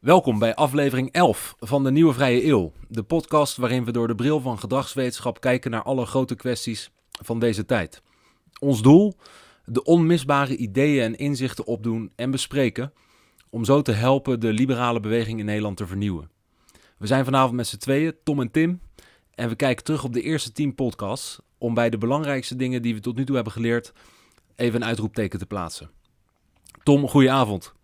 Welkom bij aflevering 11 van de Nieuwe Vrije Eeuw. De podcast waarin we door de bril van gedragswetenschap kijken naar alle grote kwesties van deze tijd. Ons doel? De onmisbare ideeën en inzichten opdoen en bespreken. Om zo te helpen de liberale beweging in Nederland te vernieuwen. We zijn vanavond met z'n tweeën, Tom en Tim. En we kijken terug op de eerste 10 podcasts. Om bij de belangrijkste dingen die we tot nu toe hebben geleerd. even een uitroepteken te plaatsen. Tom, goedenavond.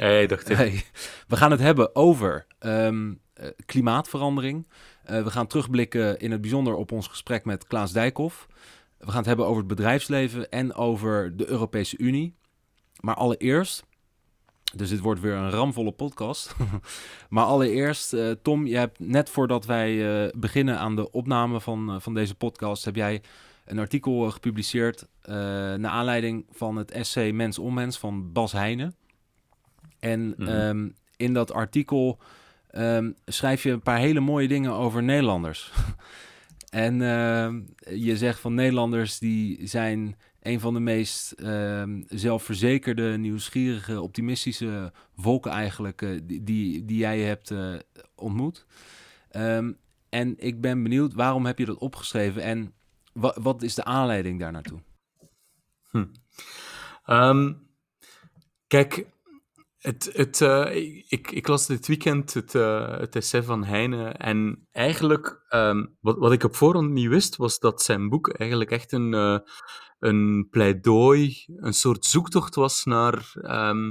Hey, dacht ik. We gaan het hebben over ehm, eh, klimaatverandering. Eh, we gaan terugblikken in het bijzonder op ons gesprek met Klaas Dijkhoff. We gaan het hebben over het bedrijfsleven en over de Europese Unie. Maar allereerst, dus dit wordt weer een ramvolle podcast. maar allereerst, eh, Tom, je hebt net voordat wij beginnen aan de opname van, van deze podcast, heb jij een artikel gepubliceerd naar aanleiding van het essay Mens om Mens van Bas Heijnen. En Mhm. ehm, in dat artikel ehm, schrijf je een paar hele mooie dingen over Nederlanders. en ehm, je zegt van Nederlanders die zijn een van de meest zelfverzekerde, nieuwsgierige, optimistische volken eigenlijk eh, die, die, jij hebt eh, ontmoet. En ik ben benieuwd, waarom heb je dat opgeschreven en wa- wat is de aanleiding daar naartoe? Ehm, kijk, het, het, eh, ik, ik las dit weekend het, het essay van Heine en eigenlijk, ehm, wat, wat ik op voorhand niet wist, was dat zijn boek eigenlijk echt een, eh, een pleidooi, een soort zoektocht was naar, ehm,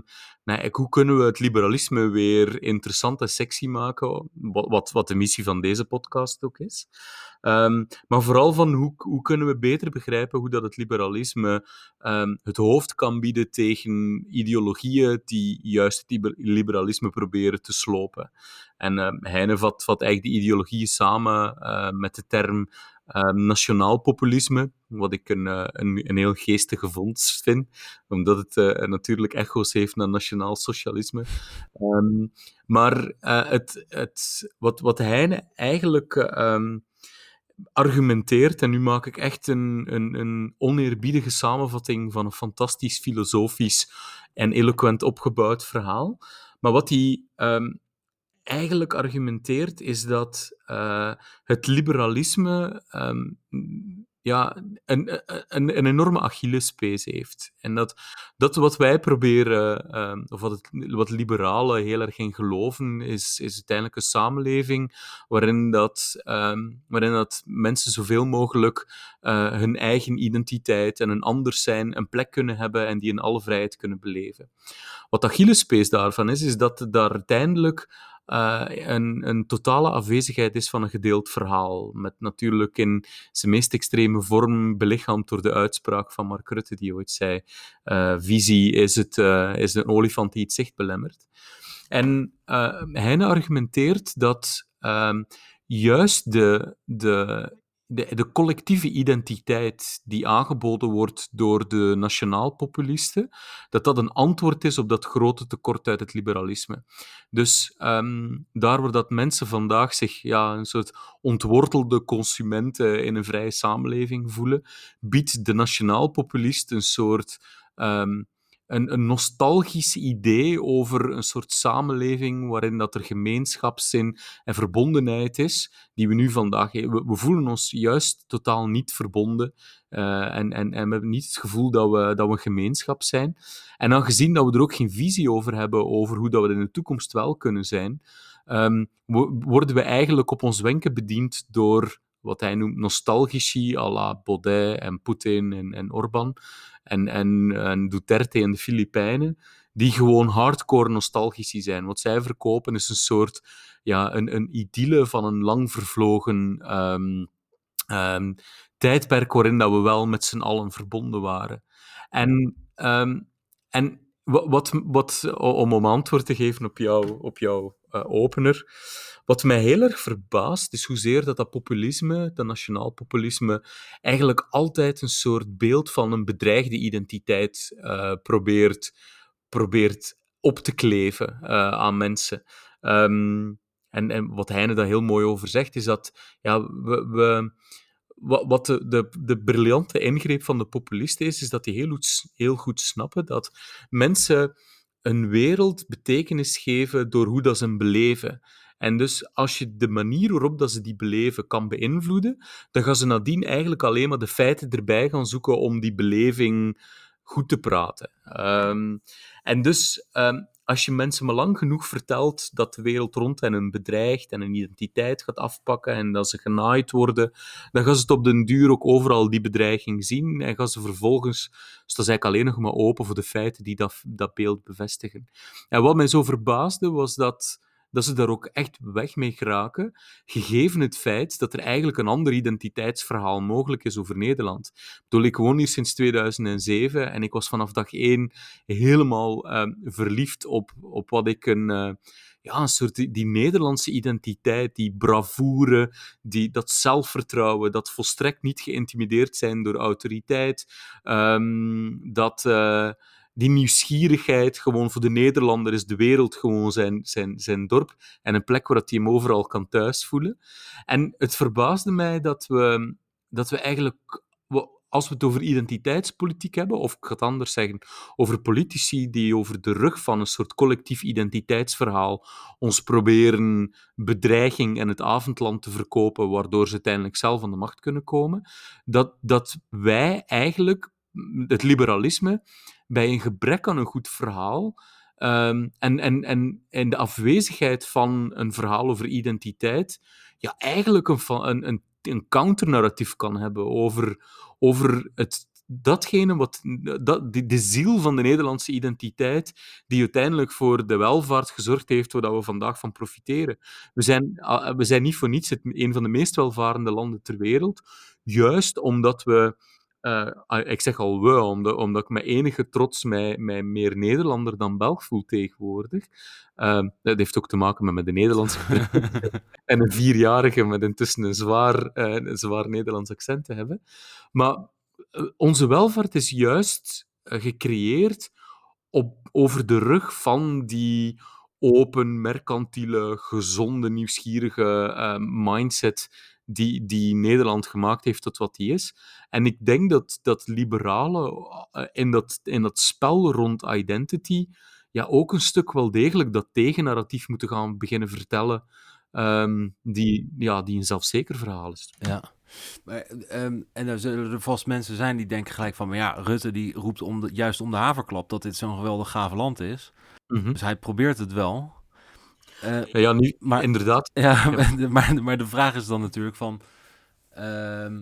hoe kunnen we het liberalisme weer interessant en sexy maken, wat, wat, de missie van deze podcast ook is. Ehm, maar vooral van hoe, hoe kunnen we beter begrijpen hoe dat het liberalisme ehm, het hoofd kan bieden tegen ideologieën die juist het liber- liberalisme proberen te slopen. En ehm Heine vat, vat eigenlijk die ideologieën samen eh, met de term ehm, nationaal populisme, wat ik een, eh, een, een heel geestige vondst vind, omdat het eh, natuurlijk echo's heeft naar nationaal socialisme. Ehm, maar eh, het, het, wat, wat Heine eigenlijk... eh, ehm, argumenteert, en nu maak ik echt een, een, een oneerbiedige samenvatting van een fantastisch filosofisch en eloquent opgebouwd verhaal. Maar wat hij ehm, eigenlijk argumenteert, is dat eh, het liberalisme ehm, ja, een, een, een enorme Achillespees heeft. En dat, dat wat wij proberen, ehm, of wat, wat liberalen heel erg in geloven, is, is uiteindelijk een samenleving waarin, dat, ehm, waarin dat mensen zoveel mogelijk eh, hun eigen identiteit en hun anders zijn een plek kunnen hebben en die in alle vrijheid kunnen beleven. Wat Achillespees daarvan is, is dat daar uiteindelijk uh, een, een, totale afwezigheid is van een gedeeld verhaal. Met natuurlijk in zijn meest extreme vorm belichaamd door de uitspraak van Mark Rutte, die ooit zei: uh, Visie is, het, uh, is een olifant die het zicht belemmert. En Heine argumenteert dat uh, juist de, de, de, de, collectieve identiteit die aangeboden wordt door de nationaal-populisten, dat dat een antwoord is op dat grote tekort uit het liberalisme. Dus um, daar waar dat mensen vandaag zich ja, een soort ontwortelde consumenten in een vrije samenleving voelen, biedt de nationaal-populist een soort um, een, een, nostalgisch idee over een soort samenleving waarin dat er gemeenschapszin en verbondenheid is, die we nu vandaag we, we voelen ons juist totaal niet verbonden uh, en, en, en we hebben niet het gevoel dat we, dat we een gemeenschap zijn. En aangezien dat we er ook geen visie over hebben over hoe dat we in de toekomst wel kunnen zijn, um, worden we eigenlijk op ons wenken bediend door wat hij noemt nostalgici, à la Baudet en Poetin en, en Orbán en, en, en Duterte en de Filipijnen, die gewoon hardcore nostalgici zijn. Wat zij verkopen is een soort, ja, een, een idylle van een lang vervlogen um, um, tijdperk waarin dat we wel met z'n allen verbonden waren. En, um, en wat, wat, om om antwoord te geven op, jou, op jouw uh, opener, wat mij heel erg verbaast, is hoezeer dat dat populisme, dat nationaal populisme, eigenlijk altijd een soort beeld van een bedreigde identiteit uh, probeert, probeert op te kleven uh, aan mensen. Um, en, en wat Heine daar heel mooi over zegt, is dat ja, we, we wat de, de, de briljante ingreep van de populisten is, is dat die heel goed, heel goed snappen dat mensen een wereld betekenis geven door hoe dat ze beleven. En dus als je de manier waarop dat ze die beleven kan beïnvloeden, dan gaan ze nadien eigenlijk alleen maar de feiten erbij gaan zoeken om die beleving goed te praten. Ehm, en dus ehm, als je mensen maar lang genoeg vertelt dat de wereld rond hen bedreigt en een identiteit gaat afpakken en dat ze genaaid worden, dan gaan ze het op den duur ook overal die bedreiging zien en gaan ze vervolgens, dus dat is eigenlijk alleen nog maar open voor de feiten die dat, dat beeld bevestigen. En wat mij zo verbaasde was dat dat ze daar ook echt weg mee geraken, gegeven het feit dat er eigenlijk een ander identiteitsverhaal mogelijk is over Nederland. Ik bedoel, ik woon hier sinds 2007 en ik was vanaf dag één helemaal uh, verliefd op, op wat ik een... Uh, ja, een soort die, Nederlandse identiteit, die bravoure, die, dat zelfvertrouwen, dat volstrekt niet geïntimideerd zijn door autoriteit, um, dat, uh, die nieuwsgierigheid, gewoon voor de Nederlander is de wereld gewoon zijn, zijn, zijn dorp en een plek waar hij hem overal kan thuisvoelen. En het verbaasde mij dat we, dat we eigenlijk, als we het over identiteitspolitiek hebben, of ik ga het anders zeggen, over politici die over de rug van een soort collectief identiteitsverhaal ons proberen bedreiging en het avondland te verkopen, waardoor ze uiteindelijk zelf aan de macht kunnen komen, dat, dat wij eigenlijk, het liberalisme, bij een gebrek aan een goed verhaal um, en, en, en, en de afwezigheid van een verhaal over identiteit, ja, eigenlijk een, een, een, een counternarratief kan hebben over, over het, datgene wat dat, de, de ziel van de Nederlandse identiteit, die uiteindelijk voor de welvaart gezorgd heeft, waar we vandaag van profiteren. We zijn, we zijn niet voor niets het, een van de meest welvarende landen ter wereld, juist omdat we uh, ik zeg al we, omdat, omdat ik met enige trots mij, mij meer Nederlander dan Belg voel tegenwoordig. Uh, dat heeft ook te maken met, met de Nederlandse en een vierjarige met intussen een zwaar, uh, een zwaar Nederlands accent te hebben. Maar onze welvaart is juist gecreëerd op, over de rug van die open, mercantiele, gezonde, nieuwsgierige mindset die, die Nederland gemaakt heeft tot wat die is. En ik denk dat, dat liberalen eh, in dat, in dat spel rond identity ja, ook een stuk wel degelijk dat tegennarratief moeten gaan beginnen vertellen, um, die, ja, die een zelfzeker verhaal is. Ja. Maar, um, en er zullen er vast mensen zijn die denken gelijk van... maar ja, Rutte die roept om de, juist om de haverklap dat dit zo'n geweldig gaaf land is. Mm -hmm. Dus hij probeert het wel. Uh, ja, nu, maar inderdaad. Ja, ja. Maar, maar de vraag is dan natuurlijk van... Uh,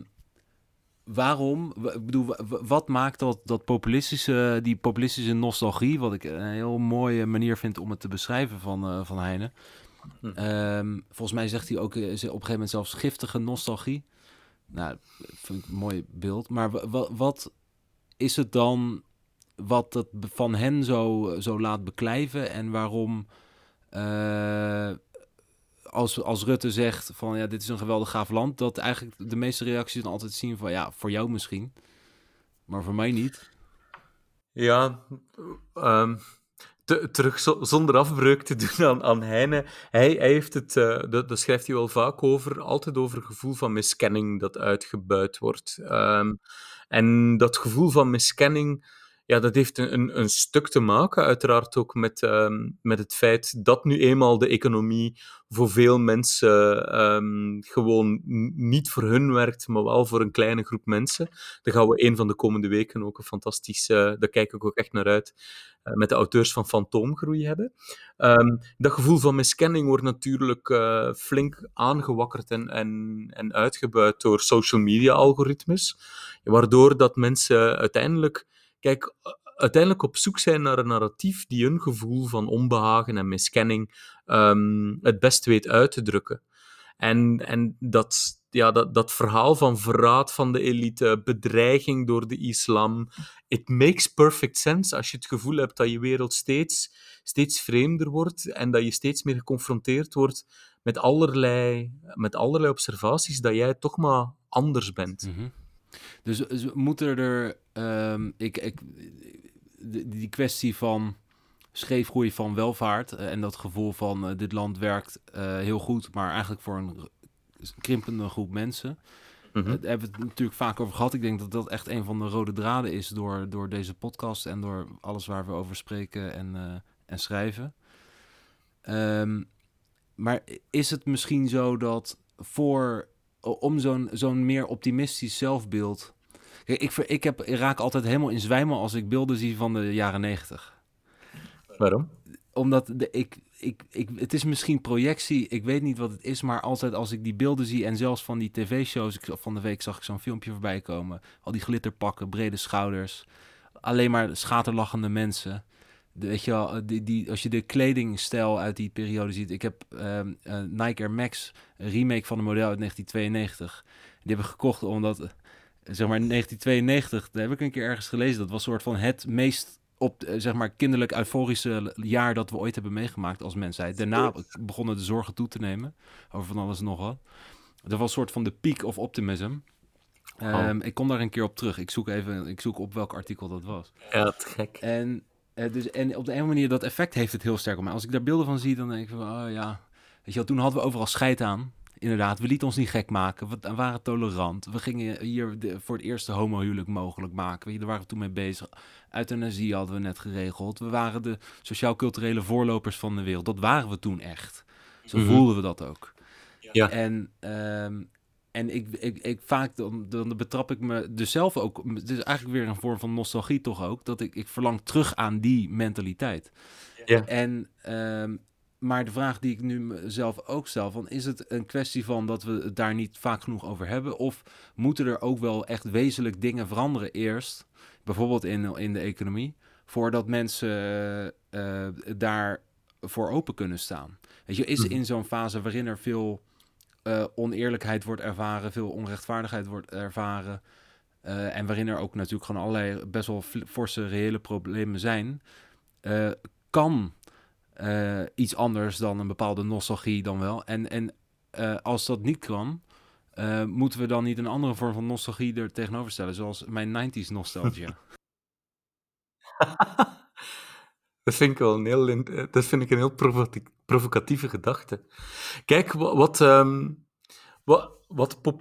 waarom, ik bedoel, wat maakt dat, dat populistische, die populistische nostalgie, wat ik een heel mooie manier vind om het te beschrijven van, uh, van Heine. Hm. Um, volgens mij zegt hij ook op een gegeven moment zelfs giftige nostalgie. Nou, vind ik een mooi beeld. Maar wat is het dan wat het van hen zo, zo laat beklijven en waarom uh, als, als Rutte zegt van ja, dit is een geweldig gaaf land, dat eigenlijk de meeste reacties dan altijd zien van ja, voor jou misschien, maar voor mij niet. Ja, te, terug zonder afbreuk te doen aan, aan Heine. Hij, hij heeft het, uh, dat, schrijft hij wel vaak over, altijd over gevoel van miskenning dat uitgebuit wordt. Um, en dat gevoel van miskenning ja, dat heeft een, een stuk te maken, uiteraard ook met, um, met het feit dat nu eenmaal de economie voor veel mensen um, gewoon niet voor hun werkt, maar wel voor een kleine groep mensen. Daar gaan we een van de komende weken ook een fantastisch, daar kijk ik ook echt naar uit, uh, met de auteurs van Fantoomgroei hebben. Um, dat gevoel van miskenning wordt natuurlijk uh, flink aangewakkerd en, en, en uitgebuit door social media algoritmes, waardoor dat mensen uiteindelijk kijk, uiteindelijk op zoek zijn naar een narratief die een gevoel van onbehagen en miskenning um, het best weet uit te drukken. En, en dat, ja, dat, dat verhaal van verraad van de elite, bedreiging door de islam, it makes perfect sense als je het gevoel hebt dat je wereld steeds, steeds vreemder wordt en dat je steeds meer geconfronteerd wordt met allerlei, met allerlei observaties dat jij toch maar anders bent. Mm. Dus, dus moeten er, um, ik, ik, die kwestie van scheefgroei van welvaart uh, en dat gevoel van uh, dit land werkt uh, heel goed, maar eigenlijk voor een krimpende groep mensen. Mhm. Daar hebben we het natuurlijk vaak over gehad. Ik denk dat dat echt een van de rode draden is door, door deze podcast en door alles waar we over spreken en, eh, en schrijven. Ehm, maar is het misschien zo dat voor om zo'n zo'n meer optimistisch zelfbeeld. Kijk, ik, ik, heb, ik raak altijd helemaal in zwijmel als ik beelden zie van de jaren negentig Waarom? omdat de, ik, ik, ik, het is misschien projectie, ik weet niet wat het is, maar altijd als ik die beelden zie en zelfs van die tv-shows, ik, van de week zag ik zo'n filmpje voorbij komen, al die glitterpakken, brede schouders, alleen maar schaterlachende mensen. De, weet je wel, die, die, als je de kledingstijl uit die periode ziet, ik heb eh, Nike Air Max, een remake van een model uit 1992, die hebben we gekocht omdat, eh, zeg maar 1992, dat heb ik een keer ergens gelezen, dat was soort van het meest op eh, zeg maar kinderlijk euforische jaar dat we ooit hebben meegemaakt als mensheid. Daarna begonnen de zorgen toe te nemen over van alles en nog wat. Dat was een soort van de peak of optimism. Ehm, Ik kom daar een keer op terug. Ik zoek even, ik zoek op welk artikel dat was. Ja, te gek. En, eh, dus, en op de een manier, dat effect heeft het heel sterk op mij. Als ik daar beelden van zie, dan denk ik van, oh ja. Weet je wel, toen hadden we overal scheid aan. Inderdaad, we lieten ons niet gek maken. We waren tolerant. We gingen hier de, voor het eerste homohuwelijk mogelijk maken. Weet je, daar waren we toen mee bezig. Euthanasie hadden we net geregeld. We waren de sociaal-culturele voorlopers van de wereld. Dat waren we toen echt. Zo Mhm. voelden we dat ook. Ja. En, ehm, en ik, ik, ik vaak dan, dan betrap ik me dus zelf ook. Het is eigenlijk weer een vorm van nostalgie toch ook. Dat ik, ik verlang terug aan die mentaliteit. Ja. En, ehm, maar de vraag die ik nu mezelf ook stel: van, is het een kwestie van dat we het daar niet vaak genoeg over hebben? Of moeten er ook wel echt wezenlijk dingen veranderen eerst? Bijvoorbeeld in, in de economie. Voordat mensen eh, daar voor open kunnen staan. Weet je, is Mhm. in zo'n fase waarin er veel eh, oneerlijkheid wordt ervaren, veel onrechtvaardigheid wordt ervaren. eh, en waarin er ook natuurlijk gewoon allerlei best wel forse reële problemen zijn. eh, kan iets anders dan een bepaalde nostalgie dan wel. En, en als dat niet kan, moeten we dan niet een andere vorm van nostalgie er tegenover stellen, zoals mijn 90s nostalgia. Dat vind ik wel een heel, eh, dat vind ik een heel provocati- provocatieve gedachte. Kijk, wa- wat, ehm, wat, wat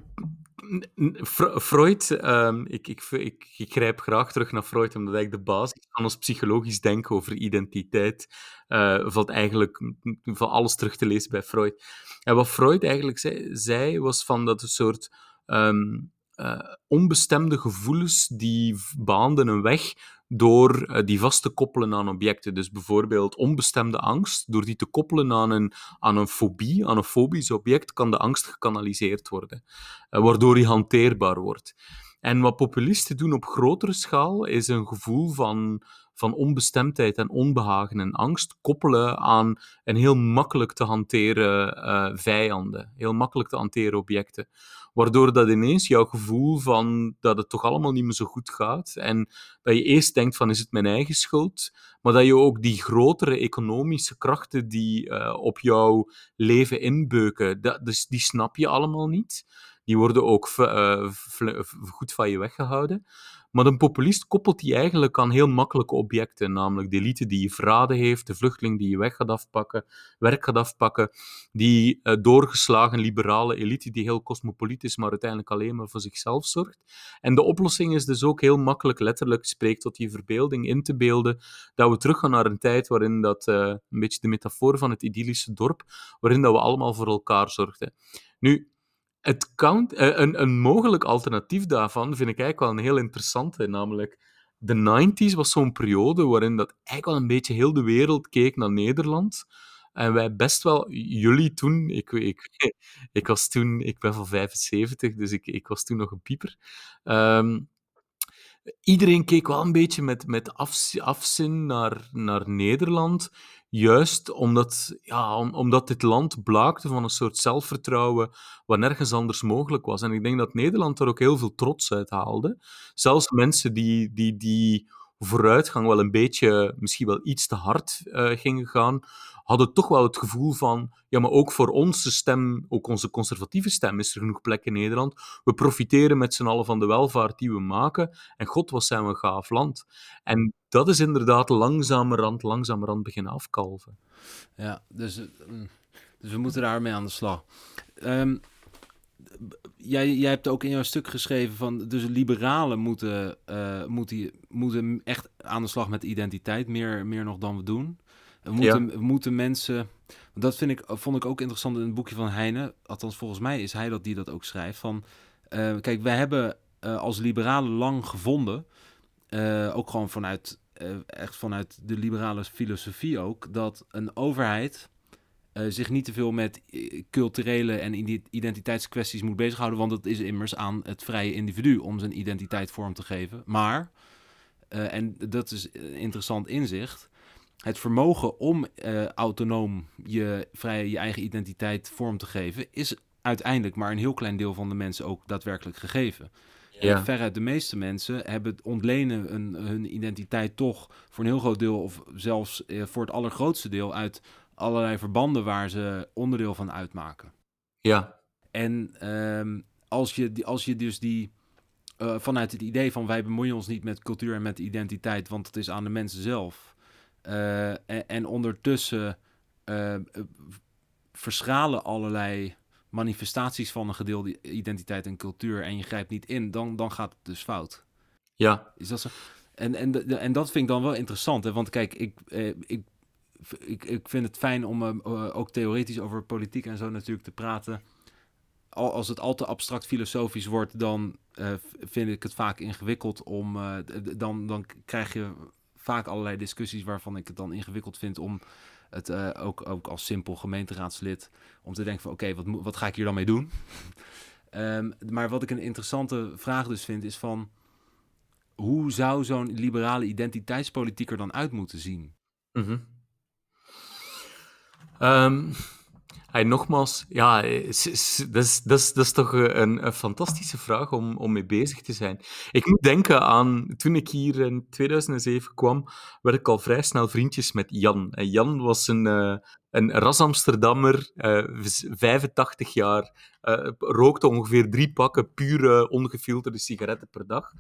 Freud, ehm, ik, ik, ik, ik grijp graag terug naar Freud, omdat eigenlijk de basis van ons psychologisch denken over identiteit eh, valt eigenlijk van alles terug te lezen bij Freud. En wat Freud eigenlijk zei, zei was van dat een soort ehm, eh, onbestemde gevoelens die baanden een weg door eh, die vast te koppelen aan objecten. Dus bijvoorbeeld onbestemde angst, door die te koppelen aan een, aan een fobie, aan een fobisch object, kan de angst gekanaliseerd worden, eh, waardoor die hanteerbaar wordt. En wat populisten doen op grotere schaal, is een gevoel van, van onbestemdheid en onbehagen en angst koppelen aan een heel makkelijk te hanteren vijanden, heel makkelijk te hanteren objecten. Waardoor dat ineens jouw gevoel van dat het toch allemaal niet meer zo goed gaat en dat je eerst denkt van is het mijn eigen schuld, maar dat je ook die grotere economische krachten die eh, op jouw leven inbeuken, dat, dus die snap je allemaal niet. Die worden ook eh, goed van je weggehouden. Maar een populist koppelt die eigenlijk aan heel makkelijke objecten, namelijk de elite die je verraden heeft, de vluchteling die je weg gaat afpakken, werk gaat afpakken, die eh, doorgeslagen liberale elite die heel cosmopoliet is, maar uiteindelijk alleen maar voor zichzelf zorgt. En de oplossing is dus ook heel makkelijk, letterlijk spreekt tot je verbeelding in te beelden, dat we teruggaan naar een tijd waarin dat, eh, een beetje de metafoor van het idyllische dorp, waarin dat we allemaal voor elkaar zorgden. Nu, het count, eh, een, een mogelijk alternatief daarvan vind ik eigenlijk wel een heel interessante, namelijk de 90s was zo'n periode waarin dat eigenlijk wel een beetje heel de wereld keek naar Nederland. En wij best wel, jullie toen, ik, ik, ik was toen, ik ben van 75, dus ik, ik was toen nog een pieper. Ehm, iedereen keek wel een beetje met, met afz- afzin naar, naar Nederland. Juist omdat, ja, om- omdat dit land blaakte van een soort zelfvertrouwen wat nergens anders mogelijk was. En ik denk dat Nederland er ook heel veel trots uit haalde. Zelfs mensen die, die, die vooruitgang wel een beetje, misschien wel iets te hard eh, gingen gaan, hadden toch wel het gevoel van, ja, maar ook voor onze stem, ook onze conservatieve stem, is er genoeg plek in Nederland. We profiteren met z'n allen van de welvaart die we maken. En god, wat zijn we een gaaf land. En dat is inderdaad langzamerhand, langzamerhand beginnen afkalven. Ja, dus, eh, mm, dus we moeten daarmee aan de slag. Ehm, jij, jij hebt ook in jouw stuk geschreven van, dus liberalen moeten, uh, moeten, moeten echt aan de slag met identiteit, meer, meer nog dan we doen. We moeten, we moeten mensen, dat vind ik, vond ik ook interessant in het boekje van Heine, althans volgens mij is hij dat die dat ook schrijft, van, uh, kijk, wij hebben uh, als liberalen lang gevonden, ook gewoon vanuit, echt vanuit de liberale filosofie ook, dat een overheid uh, zich niet te veel met eh, culturele en identiteitskwesties moet bezighouden, want het is immers aan het vrije individu om zijn identiteit vorm te geven. Maar, uh, en dat is een interessant inzicht, het vermogen om autonoom je, vrije, je eigen identiteit vorm te geven, is uiteindelijk maar een heel klein deel van de mensen ook daadwerkelijk gegeven. Ja. veruit de meeste mensen hebben ontlenen hun identiteit toch voor een heel groot deel, of zelfs voor het allergrootste deel, uit allerlei verbanden waar ze onderdeel van uitmaken. Ja. En um, als, je, als je dus die uh, vanuit het idee van wij bemoeien ons niet met cultuur en met identiteit, want het is aan de mensen zelf. Uh, en, en, ondertussen uh, verschalen allerlei manifestaties van een gedeelde identiteit en cultuur en je grijpt niet in, dan, dan gaat het dus fout. Ja. Is dat zo? En, en, en dat vind ik dan wel interessant, hè? want kijk, ik, ik ik, ik vind het fijn om uh, ook theoretisch over politiek en zo natuurlijk te praten. Al, als het al te abstract filosofisch wordt, dan uh, vind ik het vaak ingewikkeld om. Dan, dan krijg je vaak allerlei discussies waarvan ik het dan ingewikkeld vind om het ook, ook als simpel gemeenteraadslid. om te denken van oké, wat, wat ga ik hier dan mee doen? um, maar wat ik een interessante vraag dus vind, is van. Hoe zou zo'n liberale identiteitspolitiek er dan uit moeten zien? Mm. Um, nogmaals, ja, dat is, toch een, fantastische vraag om, om mee bezig te zijn. Ik moet denken aan, toen ik hier in 2007 kwam, werd ik al vrij snel vriendjes met Jan. En Jan was een, uh, een ras-Amsterdammer, uh, eh, 85 jaar, uh, rookte ongeveer drie pakken pure, ongefilterde sigaretten per dag.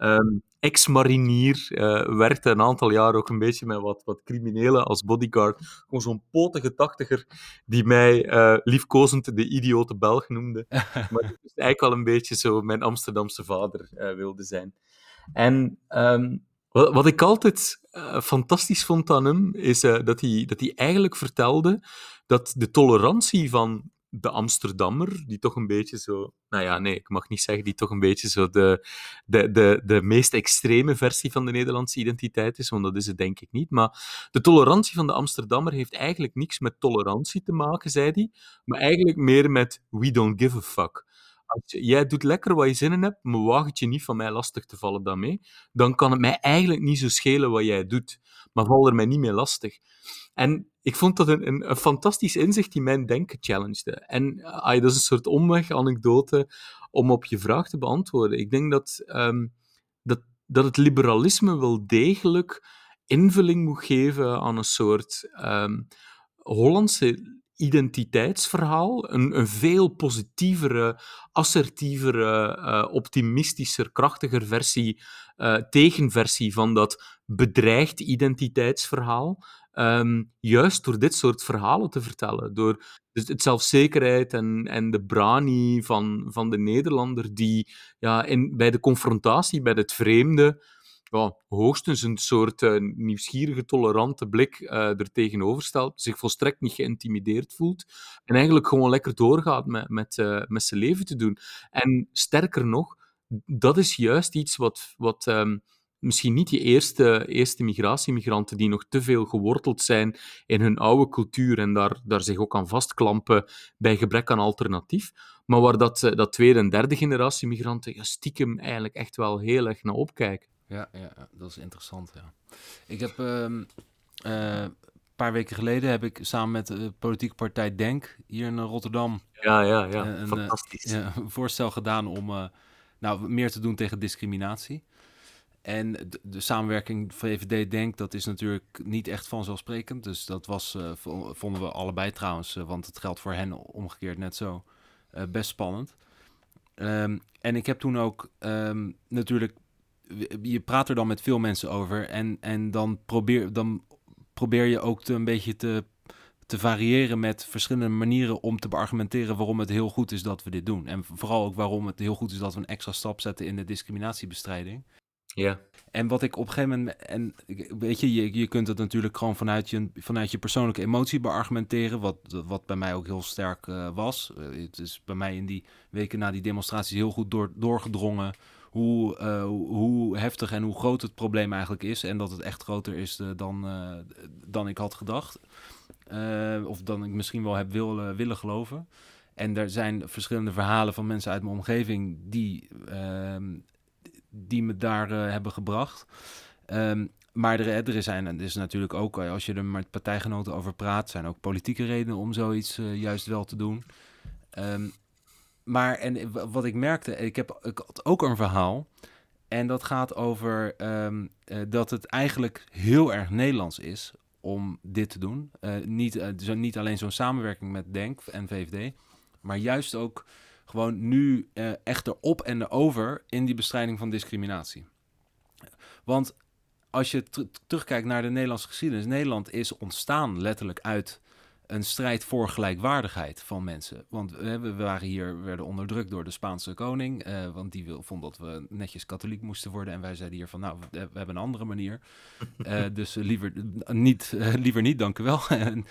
Um, Ex-marinier, uh, werkte een aantal jaar ook een beetje met wat, wat criminelen als bodyguard. Gewoon zo'n potige tachtiger die mij liefkozend de idiote Belg noemde. maar die dus eigenlijk wel een beetje zo mijn Amsterdamse vader wilde zijn. En um, wat, wat ik altijd uh, fantastisch vond aan hem, is uh, dat, hij, dat hij eigenlijk vertelde dat de tolerantie van de Amsterdammer, die toch een beetje zo... Nou ja, nee, ik mag niet zeggen die toch een beetje zo de, de, de, de meest extreme versie van de Nederlandse identiteit is, want dat is het denk ik niet. Maar de tolerantie van de Amsterdammer heeft eigenlijk niks met tolerantie te maken, zei hij, maar eigenlijk meer met we don't give a fuck. Als jij doet lekker wat je zin in hebt, maar waag het je niet van mij lastig te vallen daarmee, dan kan het mij eigenlijk niet zo schelen wat jij doet. Maar val er mij niet mee lastig. En ik vond dat een, een, een fantastisch inzicht die mijn denken challengede. En dat is een soort omweg-anekdote om op je vraag te beantwoorden. Ik denk dat, um, dat, dat het liberalisme wel degelijk invulling moet geven aan een soort um, Hollandse identiteitsverhaal, een, een veel positievere, assertievere, uh, optimistischer, krachtiger versie, uh, tegenversie van dat bedreigd identiteitsverhaal. Um, juist door dit soort verhalen te vertellen. Door dus het zelfzekerheid en, en de brani van, van de Nederlander, die ja, in, bij de confrontatie met het vreemde ja, hoogstens een soort uh, nieuwsgierige, tolerante blik uh, er tegenover stelt, zich volstrekt niet geïntimideerd voelt en eigenlijk gewoon lekker doorgaat met, met, uh, met zijn leven te doen. En sterker nog, dat is juist iets wat, wat um, misschien niet die eerste, eerste migratiemigranten die nog te veel geworteld zijn in hun oude cultuur en daar, daar zich ook aan vastklampen bij gebrek aan alternatief, maar waar dat, dat tweede en derde generatie migranten stiekem eigenlijk echt wel heel erg naar opkijken. Ja, ja, dat is interessant. Ja. Ik heb um, uh, een paar weken geleden heb ik samen met de politieke partij Denk hier in Rotterdam ja, ja, ja. Een, Fantastisch. Een, een, voorstel gedaan om uh, nou, meer te doen tegen discriminatie. En de, de, samenwerking VVD Denk, dat is natuurlijk niet echt vanzelfsprekend. Dus dat was, vonden we allebei trouwens, want het geldt voor hen omgekeerd net zo, best spannend. Um, en ik heb toen ook um, natuurlijk je praat er dan met veel mensen over en, en dan, probeer, dan probeer je ook te, een beetje te, te variëren met verschillende manieren om te beargumenteren waarom het heel goed is dat we dit doen. En vooral ook waarom het heel goed is dat we een extra stap zetten in de discriminatiebestrijding. Ja. En wat ik op een gegeven moment, en weet je, je, je kunt het natuurlijk gewoon vanuit je, vanuit je persoonlijke emotie beargumenteren, wat, wat bij mij ook heel sterk uh, was. Uh, het is bij mij in die weken na die demonstraties heel goed door, doorgedrongen hoe, uh, hoe heftig en hoe groot het probleem eigenlijk is. En dat het echt groter is dan, dan ik had gedacht. of dan ik misschien wel heb willen, willen geloven. En er zijn verschillende verhalen van mensen uit mijn omgeving die ehm, die me daar hebben gebracht. Um, maar er, er zijn, en is natuurlijk ook, eh, als je er met partijgenoten over praat, zijn ook politieke redenen om zoiets juist wel te doen. Um, maar en wat ik merkte, ik, heb, ik had ook een verhaal. En dat gaat over um, uh, dat het eigenlijk heel erg Nederlands is om dit te doen. Uh, niet, zo, niet alleen zo'n samenwerking met Denk en VVD, maar juist ook gewoon nu uh, echt erop en erover in die bestrijding van discriminatie. Want als je terugkijkt naar de Nederlandse geschiedenis, Nederland is ontstaan letterlijk uit een strijd voor gelijkwaardigheid van mensen. Want uh, we waren hier, werden onderdrukt door de Spaanse koning, uh, want die wil, vond dat we netjes katholiek moesten worden. En wij zeiden hier van, nou, we, we hebben een andere manier. dus liever niet, liever niet, dank u wel.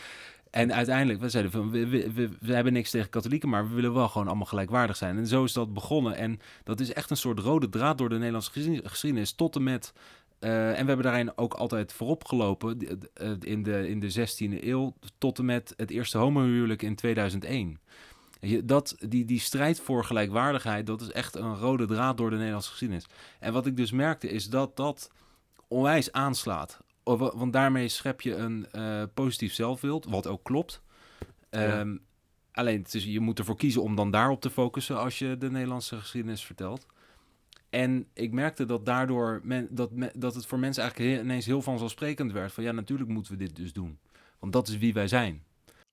En uiteindelijk, we zeiden van, we, we, we, we, hebben niks tegen katholieken, maar we willen wel gewoon allemaal gelijkwaardig zijn. En zo is dat begonnen. En dat is echt een soort rode draad door de Nederlandse geschiedenis tot en met... Uh, en we hebben daarin ook altijd voorop gelopen in de, in de 16e eeuw tot en met het eerste homohuwelijk in 2001. Dat, die, die strijd voor gelijkwaardigheid, dat is echt een rode draad door de Nederlandse geschiedenis. En wat ik dus merkte is dat dat onwijs aanslaat want daarmee schep je een uh, positief zelfbeeld, wat ook klopt. Ja. Um, alleen, is, je moet ervoor kiezen om dan daarop te focussen als je de Nederlandse geschiedenis vertelt. En ik merkte dat daardoor men, dat, dat het voor mensen eigenlijk heel, ineens heel vanzelfsprekend werd. Van ja, natuurlijk moeten we dit dus doen. Want dat is wie wij zijn.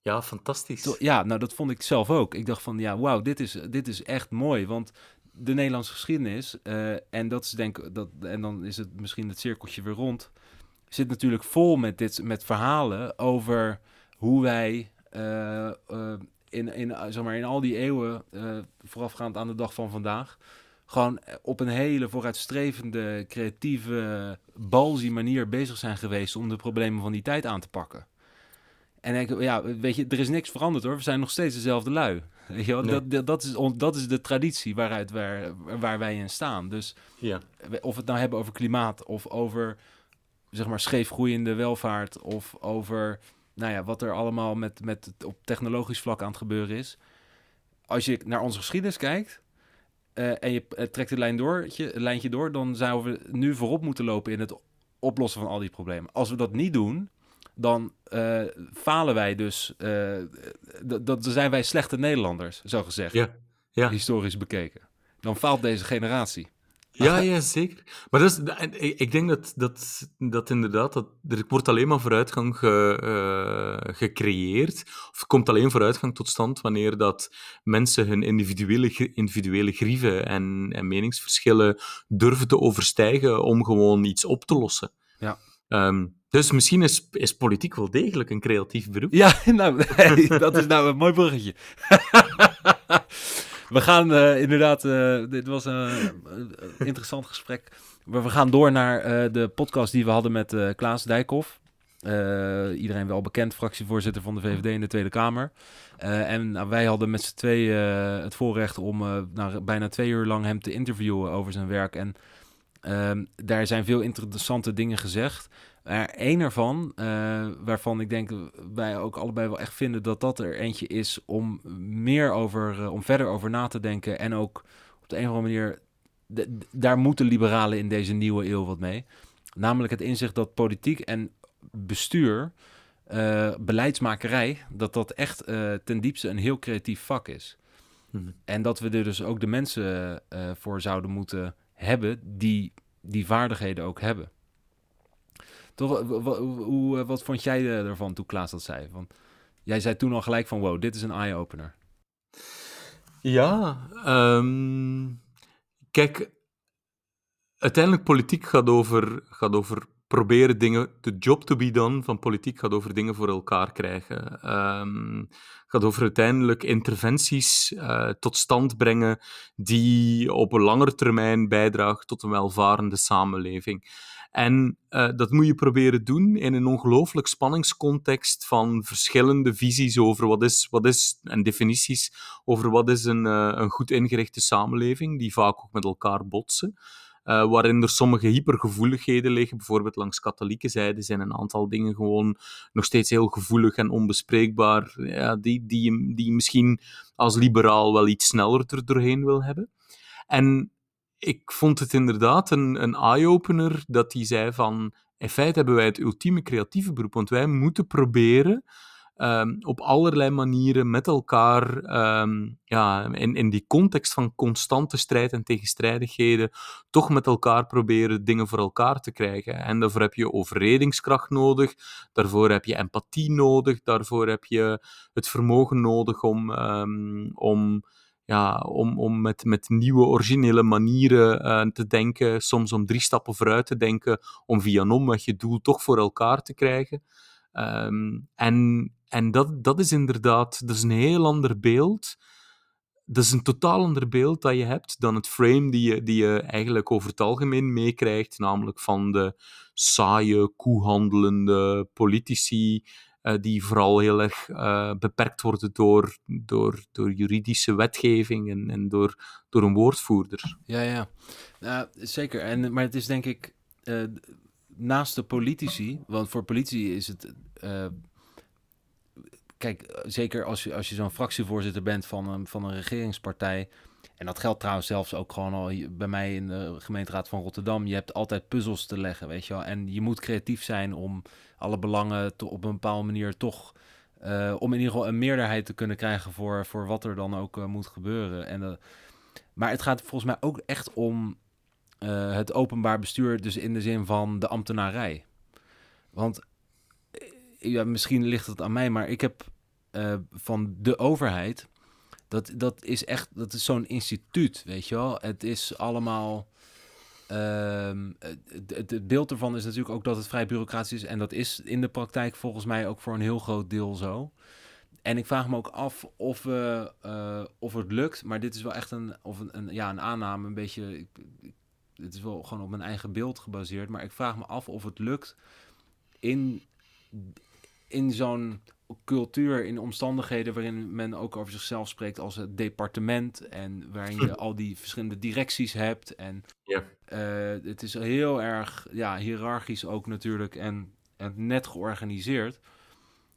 Ja, fantastisch. Ja, nou dat vond ik zelf ook. Ik dacht van ja, wauw, dit is, dit is echt mooi. Want de Nederlandse geschiedenis, uh, en dat is denk dat, en dan is het misschien het cirkeltje weer rond zit natuurlijk vol met, dit, met verhalen over hoe wij uh, uh, in, in, zeg maar, in al die eeuwen, voorafgaand aan de dag van vandaag, gewoon op een hele vooruitstrevende, creatieve, balzie manier bezig zijn geweest om de problemen van die tijd aan te pakken. En ik, ja, weet je, er is niks veranderd hoor. We zijn nog steeds dezelfde lui. Weet je wel? Nee. Dat, dat, dat, is dat is de traditie waaruit waar, waar wij in staan. Dus ja. of we het nou hebben over klimaat of over zeg maar scheefgroeiende welvaart of over nou ja, wat er allemaal met, met op technologisch vlak aan het gebeuren is. Als je naar onze geschiedenis kijkt uh, en je uh, trekt de lijn door, het lijntje door, dan zouden we nu voorop moeten lopen in het oplossen van al die problemen. Als we dat niet doen, dan uh, falen wij dus. dan zijn wij slechte Nederlanders, zo gezegd. Ja. Ja. Historisch bekeken. Dan faalt deze generatie. Ja, ja, zeker. Maar dat is, ik denk dat, dat, dat inderdaad, dat, er wordt alleen maar vooruitgang ge, uh, gecreëerd, of komt alleen vooruitgang tot stand wanneer dat mensen hun individuele, individuele grieven en, en meningsverschillen durven te overstijgen om gewoon iets op te lossen. Ja. Um, dus misschien is, is politiek wel degelijk een creatief beroep. Ja, nou, dat is nou een mooi bruggetje. We gaan uh, inderdaad, uh, dit was een interessant gesprek. We gaan door naar uh, de podcast die we hadden met Klaas Dijkhoff. iedereen wel bekend, fractievoorzitter van de VVD in de Tweede Kamer. en nou, wij hadden met z'n tweeën het voorrecht om nou, bijna twee uur lang hem te interviewen over zijn werk. En ehm, daar zijn veel interessante dingen gezegd. Er één ervan, uh, waarvan ik denk wij ook allebei wel echt vinden dat dat er eentje is om meer over, uh, om verder over na te denken. En ook op de een of andere manier, daar moeten liberalen in deze nieuwe eeuw wat mee. Namelijk het inzicht dat politiek en bestuur, uh, beleidsmakerij, dat dat echt ten diepste een heel creatief vak is. Hmm. En dat we er dus ook de mensen voor zouden moeten hebben die die vaardigheden ook hebben. Toch, hoe, wat vond jij ervan toen Klaas dat zei? Want jij zei toen al gelijk van, wow, dit is een eye-opener. Ja, um, kijk, uiteindelijk politiek gaat over, gaat over proberen dingen, de job to be done van politiek gaat over dingen voor elkaar krijgen. Um, gaat over uiteindelijk interventies uh, tot stand brengen die op een langere termijn bijdragen tot een welvarende samenleving. En uh, dat moet je proberen doen in een ongelooflijk spanningscontext van verschillende visies over wat is, wat is en definities over wat is een, uh, een goed ingerichte samenleving, die vaak ook met elkaar botsen. Uh, waarin er sommige hypergevoeligheden liggen. Bijvoorbeeld langs katholieke zijde zijn een aantal dingen gewoon nog steeds heel gevoelig en onbespreekbaar, ja, die, die, die je misschien als liberaal wel iets sneller er doorheen wil hebben. En ik vond het inderdaad een, een eye-opener dat hij zei van, in feite hebben wij het ultieme creatieve beroep, want wij moeten proberen um, op allerlei manieren met elkaar, um, ja, in, in die context van constante strijd en tegenstrijdigheden, toch met elkaar proberen dingen voor elkaar te krijgen. En daarvoor heb je overredingskracht nodig, daarvoor heb je empathie nodig, daarvoor heb je het vermogen nodig om, um, om ja, om, om met, met nieuwe, originele manieren uh, te denken, soms om drie stappen vooruit te denken, om via een omweg je doel toch voor elkaar te krijgen. Um, en en dat, dat is inderdaad, dat is een heel ander beeld. Dat is een totaal ander beeld dat je hebt dan het frame die je, die je eigenlijk over het algemeen meekrijgt, namelijk van de saaie, koehandelende politici, die vooral heel erg uh, beperkt worden door, door, door juridische wetgeving en, en door, door een woordvoerder. Ja, ja. Uh, zeker. En, maar het is denk ik, eh, naast de politici, want voor politici is het kijk, eh, zeker als je, als je zo'n fractievoorzitter bent van een, van een regeringspartij. En dat geldt trouwens zelfs ook gewoon al bij mij in de gemeenteraad van Rotterdam. Je hebt altijd puzzels te leggen, weet je wel. En je moet creatief zijn om alle belangen op een bepaalde manier toch... Uh, om in ieder geval een meerderheid te kunnen krijgen voor, voor wat er dan ook uh, moet gebeuren. En, uh, maar het gaat volgens mij ook echt om het openbaar bestuur, dus in de zin van de ambtenarij. Want ja, misschien ligt het aan mij, maar ik heb van de overheid. Dat, dat is echt, dat is zo'n instituut, weet je wel. Het is allemaal. Uh, het, beeld ervan is natuurlijk ook dat het vrij bureaucratisch is. En dat is in de praktijk volgens mij ook voor een heel groot deel zo. En ik vraag me ook af of, uh, uh, of het lukt. Maar dit is wel echt een, of een, ja, een aanname, een beetje. Ik, het is wel gewoon op mijn eigen beeld gebaseerd. Maar ik vraag me af of het lukt in, in zo'n cultuur, in omstandigheden waarin men ook over zichzelf spreekt als het departement en waarin je al die verschillende directies hebt. En ja. Uh, het is heel erg ja, hiërarchisch ook natuurlijk en, en net georganiseerd.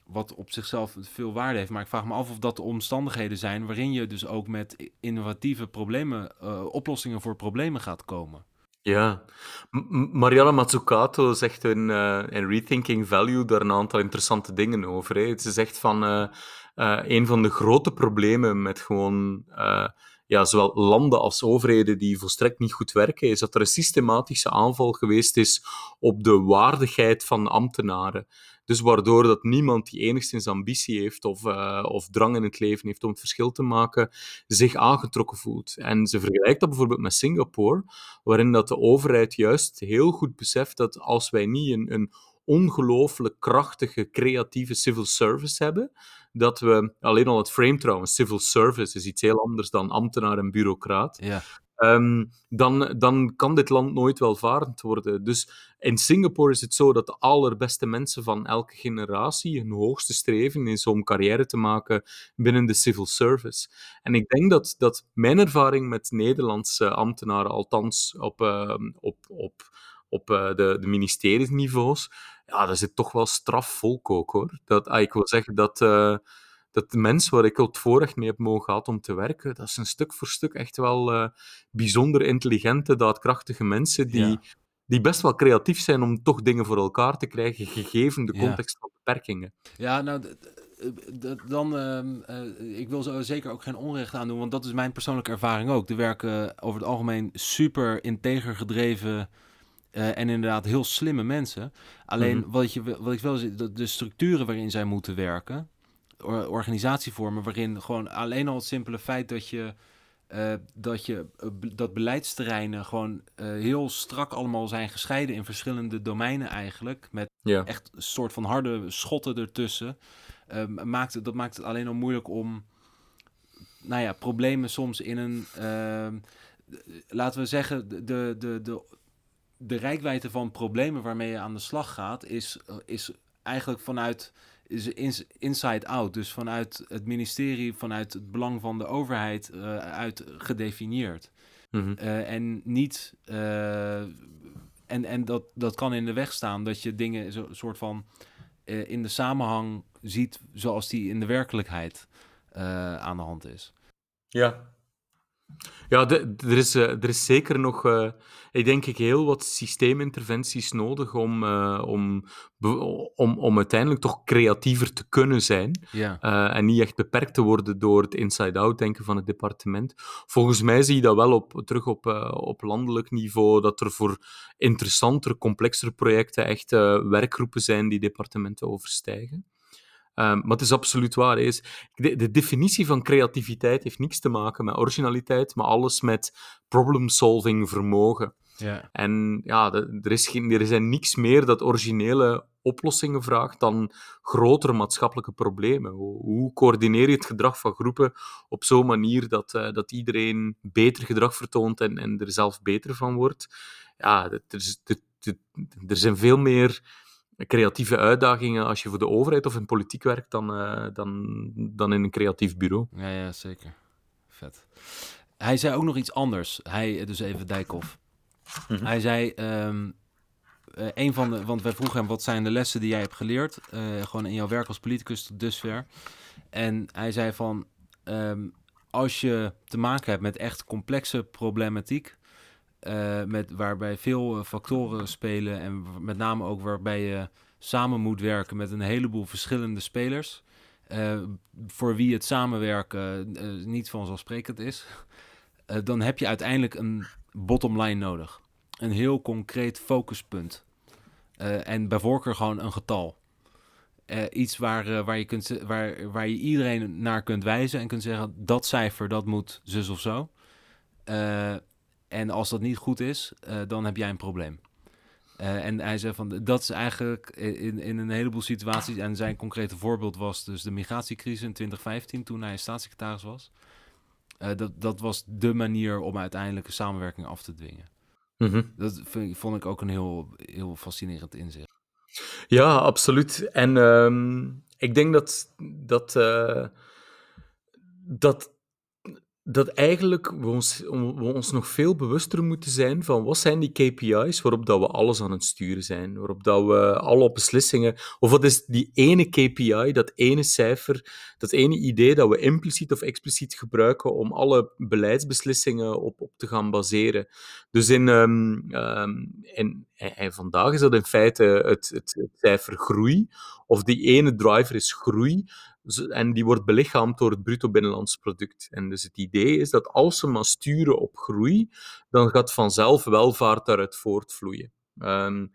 Wat op zichzelf veel waarde heeft. Maar ik vraag me af of dat de omstandigheden zijn waarin je dus ook met innovatieve problemen, uh, oplossingen voor problemen gaat komen. Ja, Mariana Mazzucato zegt in, uh, in Rethinking Value daar een aantal interessante dingen over. Ze zegt van uh, uh, een van de grote problemen met gewoon ja, zowel landen als overheden die volstrekt niet goed werken, is dat er een systematische aanval geweest is op de waardigheid van ambtenaren. Dus waardoor dat niemand die enigszins ambitie heeft of, uh, of drang in het leven heeft om het verschil te maken, zich aangetrokken voelt. En ze vergelijkt dat bijvoorbeeld met Singapore, waarin dat de overheid juist heel goed beseft dat als wij niet een, een ongelooflijk krachtige, creatieve civil service hebben, dat we, alleen al het frame trouwens, civil service is iets heel anders dan ambtenaar en bureaucraat. Ja. Um, dan, dan kan dit land nooit welvarend worden. Dus in Singapore is het zo dat de allerbeste mensen van elke generatie hun hoogste streven is om carrière te maken binnen de civil service. En ik denk dat, dat mijn ervaring met Nederlandse ambtenaren, althans op, uh, op, op, op uh, de, de ministeriesniveaus, ja, daar zit toch wel straf volk ook hoor. Dat, ah, ik wil zeggen dat. Dat de mensen waar ik het voorrecht mee heb mogen gehad om te werken, dat zijn stuk voor stuk echt wel uh, bijzonder intelligente, daadkrachtige mensen die, ja. die best wel creatief zijn om toch dingen voor elkaar te krijgen, gegeven de context ja. van beperkingen. Ja, nou, dan, uh, ik wil zo zeker ook geen onrecht aan doen, want dat is mijn persoonlijke ervaring ook. Er werken over het algemeen super integer gedreven uh, en inderdaad heel slimme mensen. Alleen mm -hmm. wat, je, wat ik wel zie, de, de structuren waarin zij moeten werken, organisatievormen waarin gewoon alleen al het simpele feit dat je eh, dat, je, eh, dat beleidsterreinen gewoon eh, heel strak allemaal zijn gescheiden in verschillende domeinen eigenlijk. Met Ja. echt een soort van harde schotten ertussen. maakt het, dat maakt het alleen al moeilijk om, nou ja, problemen soms in een, ehm, laten we zeggen, de, de, de, de, de rijkwijde van problemen waarmee je aan de slag gaat, is, is eigenlijk vanuit is ins- inside out. Dus vanuit het ministerie, vanuit het belang van de overheid eh, uit gedefinieerd. Mhm. Eh, en niet. eh, en en dat, dat kan in de weg staan dat je dingen zo soort van in de samenhang ziet zoals die in de werkelijkheid aan de hand is. Ja. Ja, de- er, is, eh, er is zeker nog, eh, ik denk ik, heel wat systeeminterventies nodig om, eh, om, om, om uiteindelijk toch creatiever te kunnen zijn. Ja, en niet echt beperkt te worden door het inside-out denken van het departement. Volgens mij zie je dat wel op, terug op, op landelijk niveau, dat er voor interessanter, complexer projecten echt werkgroepen zijn die departementen overstijgen. Ehm, maar het is absoluut waar. Is, de, de definitie van creativiteit heeft niks te maken met originaliteit, maar alles met problem-solving vermogen. ja, En ja, de- er, is geen, er zijn niks meer dat originele oplossingen vraagt dan grotere maatschappelijke problemen. Hoe, hoe coördineer je het gedrag van groepen op zo'n manier dat, eh, dat iedereen beter gedrag vertoont en, en er zelf beter van wordt? Ja, er, er zijn veel meer creatieve uitdagingen als je voor de overheid of in politiek werkt dan, eh, dan, dan in een creatief bureau. ja, ja, zeker. Vet. Hij zei ook nog iets anders. Hij, dus even Dijkhoff. Mhm. Hij zei, ehm, eh, een van de, want wij vroegen hem, wat zijn de lessen die jij hebt geleerd? eh, gewoon in jouw werk als politicus tot dusver. En hij zei van, ehm, als je te maken hebt met echt complexe problematiek, eh, met, waarbij veel eh, factoren spelen en met name ook waarbij je samen moet werken met een heleboel verschillende spelers, eh, voor wie het samenwerken niet vanzelfsprekend is, dan heb je uiteindelijk een bottom line nodig. Een heel concreet focuspunt. En bij voorkeur gewoon een getal. Iets waar, waar, je kunt, waar, waar je iedereen naar kunt wijzen en kunt zeggen: dat cijfer dat moet zus of zo. En als dat niet goed is, eh, dan heb jij een probleem. Eh, en hij zei van dat is eigenlijk in, in een heleboel situaties. En zijn concrete voorbeeld was dus de migratiecrisis in 2015, toen hij staatssecretaris was. Eh, dat, dat was de manier om uiteindelijk een samenwerking af te dwingen. Mhm. Dat vind, vond ik ook een heel, heel fascinerend inzicht. Ja, absoluut. En ehm, ik denk dat, dat, dat, dat eigenlijk we ons, we ons nog veel bewuster moeten zijn van wat zijn die KPI's waarop dat we alles aan het sturen zijn, waarop dat we alle beslissingen, of wat is die ene KPI, dat ene cijfer, dat ene idee dat we impliciet of expliciet gebruiken om alle beleidsbeslissingen op, op te gaan baseren. Dus in, ehm, ehm, in, en, en vandaag is dat in feite het, het, cijfer groei, of die ene driver is groei, en die wordt belichaamd door het bruto binnenlands product. En dus het idee is dat als we maar sturen op groei, dan gaat vanzelf welvaart daaruit voortvloeien. Ehm,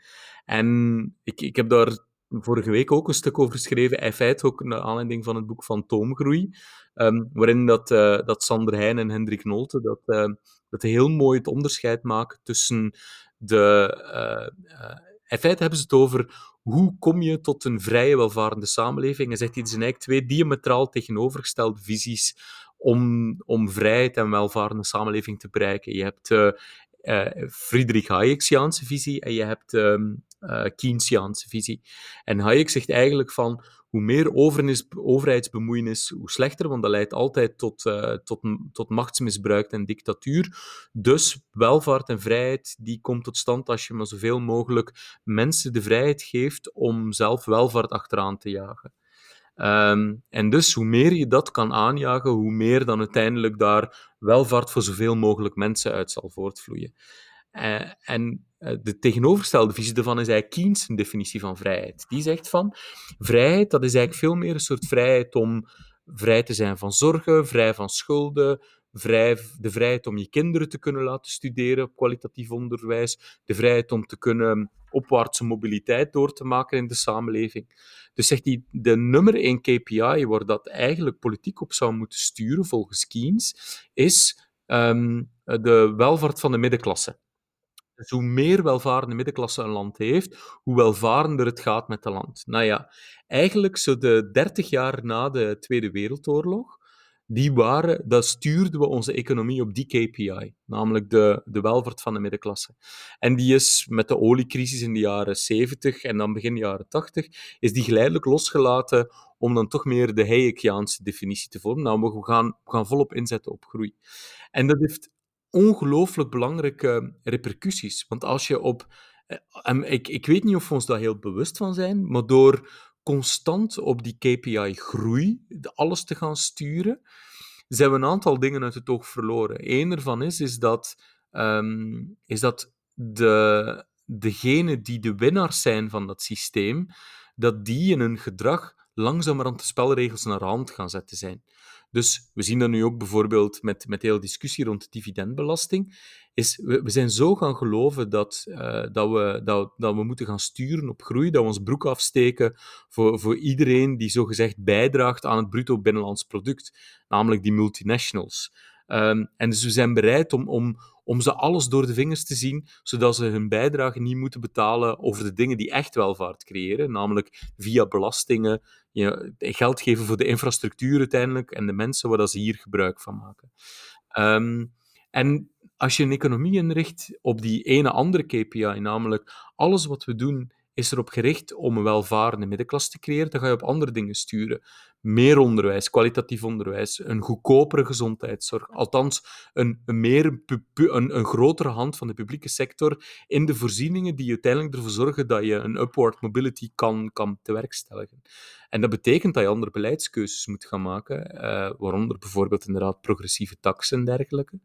en ik, ik heb daar vorige week ook een stuk over geschreven, in feite ook naar aanleiding van het boek Fantoomgroei, ehm, waarin dat, eh, dat Sander Heijn en Hendrik Nolte dat, eh, dat heel mooi het onderscheid maken tussen de... eh, in feite hebben ze het over hoe kom je tot een vrije, welvarende samenleving? En zegt hij, er zijn eigenlijk twee diametraal tegenovergestelde visies om, om vrijheid en welvarende samenleving te bereiken. Je hebt eh eh, Friedrich Hayek'siaanse visie en je hebt eh, Keynesiaanse visie. En Hayek zegt eigenlijk van hoe meer overheidsbemoeienis, hoe slechter, want dat leidt altijd tot, eh, tot, tot machtsmisbruik en dictatuur. Dus welvaart en vrijheid, die komt tot stand als je maar zoveel mogelijk mensen de vrijheid geeft om zelf welvaart achteraan te jagen. Ehm, en dus hoe meer je dat kan aanjagen, hoe meer dan uiteindelijk daar welvaart voor zoveel mogelijk mensen uit zal voortvloeien. Eh, en eh, de tegenovergestelde visie daarvan is eigenlijk Keynes' definitie van vrijheid. Die zegt van, vrijheid, dat is eigenlijk veel meer een soort vrijheid om vrij te zijn van zorgen, vrij van schulden, vrij, de vrijheid om je kinderen te kunnen laten studeren op kwalitatief onderwijs, de vrijheid om te kunnen opwaartse mobiliteit door te maken in de samenleving. Dus zegt hij, de nummer één KPI waar dat eigenlijk politiek op zou moeten sturen, volgens Keynes, is ehm, de welvaart van de middenklasse. Dus hoe meer welvarende middenklasse een land heeft, hoe welvarender het gaat met het land. Nou ja, eigenlijk zo de 30 jaar na de Tweede Wereldoorlog, die waren, dat stuurden we onze economie op die KPI, namelijk de, de welvaart van de middenklasse. En die is met de oliecrisis in de jaren 70 en dan begin jaren 80, is die geleidelijk losgelaten om dan toch meer de Hayekiaanse definitie te vormen. Namelijk, we gaan, we gaan volop inzetten op groei. En dat heeft ongelooflijk belangrijke repercussies. Want als je op. En ik, ik weet niet of we ons daar heel bewust van zijn, maar door constant op die KPI-groei alles te gaan sturen, zijn we een aantal dingen uit het oog verloren. Eén ervan is, is dat, um, is dat de, degenen die de winnaars zijn van dat systeem, dat die in hun gedrag langzamerhand de spelregels naar de hand gaan zetten zijn. Dus we zien dat nu ook bijvoorbeeld met, met de hele discussie rond de dividendbelasting. Is, we, we zijn zo gaan geloven dat, uh, dat, we, dat, dat we moeten gaan sturen op groei, dat we ons broek afsteken voor, voor iedereen die zogezegd bijdraagt aan het bruto binnenlands product, namelijk die multinationals. Um, en dus we zijn bereid om, om, om ze alles door de vingers te zien, zodat ze hun bijdrage niet moeten betalen over de dingen die echt welvaart creëren, namelijk via belastingen, geld geven voor de infrastructuur uiteindelijk en de mensen waar ze hier gebruik van maken. Um, en als je een economie inricht op die ene andere KPI, namelijk alles wat we doen is erop gericht om een welvarende middenklasse te creëren, dan ga je op andere dingen sturen. Meer onderwijs, kwalitatief onderwijs, een goedkopere gezondheidszorg, althans een, meer, een, een grotere hand van de publieke sector in de voorzieningen die uiteindelijk ervoor zorgen dat je een upward mobility kan, kan tewerkstelligen. En dat betekent dat je andere beleidskeuzes moet gaan maken, uh, waaronder bijvoorbeeld inderdaad progressieve taxen en dergelijke.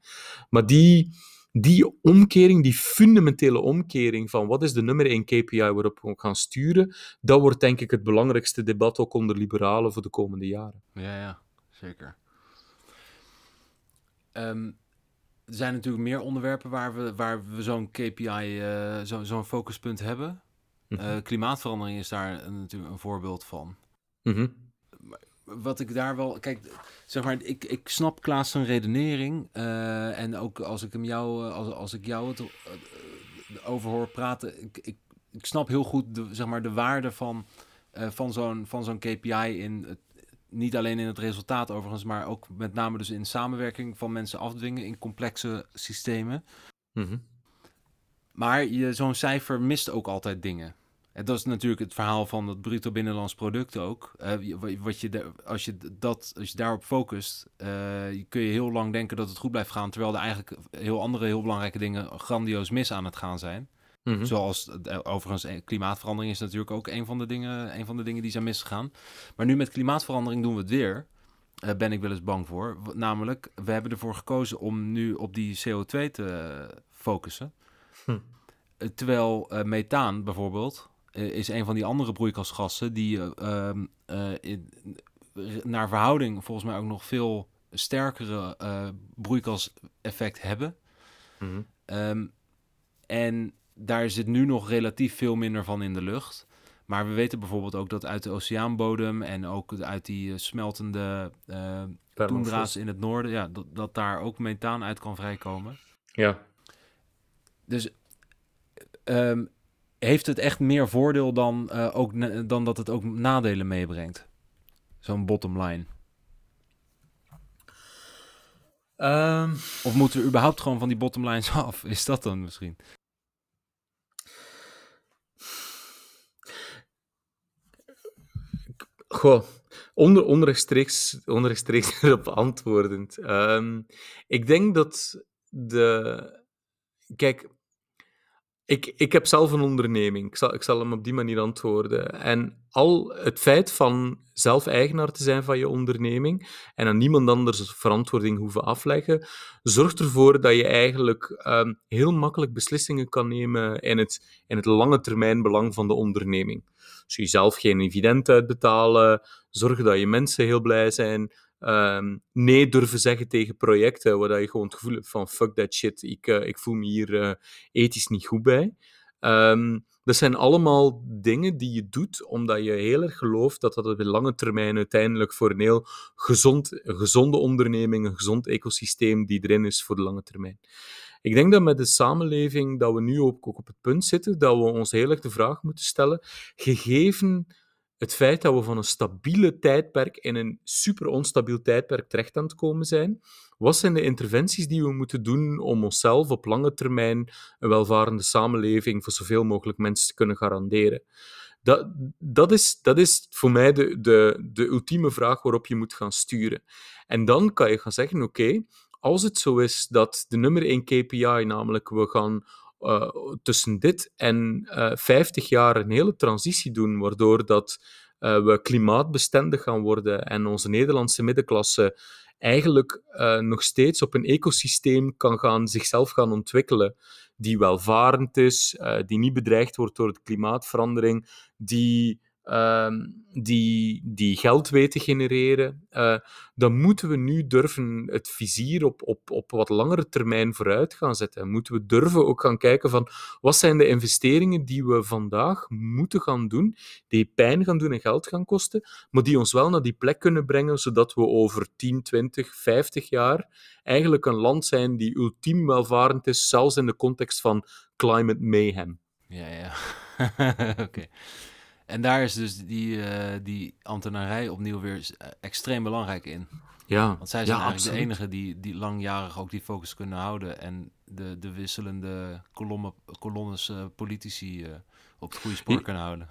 Maar die die omkering, die fundamentele omkering van wat is de nummer 1 KPI waarop we gaan sturen, dat wordt denk ik het belangrijkste debat ook onder liberalen voor de komende jaren. Ja, ja, zeker. Um, er zijn natuurlijk meer onderwerpen waar we, waar we zo'n KPI, uh, zo'n zo focuspunt hebben. Uh, klimaatverandering is daar natuurlijk een voorbeeld van. Mm -hmm wat ik daar wel. Kijk, zeg maar, ik, ik snap Klaas zijn redenering. Uh, en ook als ik hem jou, eh, als, als ik jou het uh, over hoor praten. Ik, ik, ik snap heel goed de, zeg maar, de waarde van, uh, van zo'n van zo'n KPI in het, niet alleen in het resultaat overigens, maar ook met name dus in samenwerking van mensen afdwingen in complexe systemen. Mm -hmm. Maar zo'n cijfer mist ook altijd dingen. En dat is natuurlijk het verhaal van het bruto binnenlands product ook. Uh, wat je als, je dat, als je daarop focust, uh, kun je heel lang denken dat het goed blijft gaan, terwijl er eigenlijk heel andere heel belangrijke dingen grandioos mis aan het gaan zijn. Mm-hmm. Zoals uh, overigens klimaatverandering is natuurlijk ook een van de dingen, een van de dingen die zijn misgegaan. Maar nu met klimaatverandering doen we het weer. ben ik wel eens bang voor. Namelijk, we hebben ervoor gekozen om nu op die CO2 te focussen. Hm. Terwijl methaan bijvoorbeeld, eh, is een van die andere broeikasgassen die eh, ehm, eh, in, naar verhouding volgens mij ook nog veel sterkere broeikaseffect hebben. Mhm. Ehm, en daar zit nu nog relatief veel minder van in de lucht. Maar we weten bijvoorbeeld ook dat uit de oceaanbodem en ook uit die smeltende uh, toendra's in het noorden, ja, dat, dat daar ook methaan uit kan vrijkomen. Ja. Dus um, heeft het echt meer voordeel dan, uh, ook dan dat het ook nadelen meebrengt? Zo'n bottom line. Um, of moeten we überhaupt gewoon van die bottom lines af? Is dat dan misschien? Goh, onder, onrechtstreeks, onrechtstreeks erop antwoordend. Um, ik denk dat de. Kijk, ik, ik heb zelf een onderneming. Ik zal, ik zal hem op die manier antwoorden. En al het feit van zelf eigenaar te zijn van je onderneming en aan niemand anders verantwoording hoeven afleggen, zorgt ervoor dat je eigenlijk um, heel makkelijk beslissingen kan nemen in het, in het lange termijn belang van de onderneming. Dus je zelf geen dividend uitbetalen, zorgen dat je mensen heel blij zijn, um, nee durven zeggen tegen projecten waar je gewoon het gevoel hebt van fuck that shit, ik, uh, ik voel me hier uh, ethisch niet goed bij. Ehm, dat zijn allemaal dingen die je doet omdat je heel erg gelooft dat dat op de lange termijn uiteindelijk voor een heel gezond, gezonde onderneming, een gezond ecosysteem die erin is voor de lange termijn. Ik denk dat met de samenleving dat we nu ook op het punt zitten dat we ons heel erg de vraag moeten stellen, gegeven het feit dat we van een stabiele tijdperk in een super onstabiel tijdperk terecht aan het komen zijn, wat zijn de interventies die we moeten doen om onszelf op lange termijn een welvarende samenleving voor zoveel mogelijk mensen te kunnen garanderen? Dat, dat, is, dat is voor mij de, de, de ultieme vraag waarop je moet gaan sturen. En dan kan je gaan zeggen: oké, als het zo is dat de nummer 1 KPI, namelijk we gaan uh, tussen dit en uh, 50 jaar een hele transitie doen, waardoor dat, uh, we klimaatbestendig gaan worden en onze Nederlandse middenklasse eigenlijk nog steeds op een ecosysteem kan gaan, zichzelf gaan ontwikkelen, die welvarend is, die niet bedreigd wordt door de klimaatverandering, die Ehm, die, die geld weten genereren, uh, dan moeten we nu durven het vizier op, op, op wat langere termijn vooruit gaan zetten. Moeten we durven ook gaan kijken van wat zijn de investeringen die we vandaag moeten gaan doen, die pijn gaan doen en geld gaan kosten, maar die ons wel naar die plek kunnen brengen, zodat we over 10, 20, 50 jaar eigenlijk een land zijn die ultiem welvarend is, zelfs in de context van climate mayhem. Ja, ja. Oké. En daar is dus die, uh, die ambtenarij opnieuw weer eh, extreem belangrijk in. Ja, Want zij zijn eigenlijk de enige die, die langjarig ook die focus kunnen houden en de, de wisselende kolommen, kolonnes uh, politici uh, op het goede spoor kunnen houden.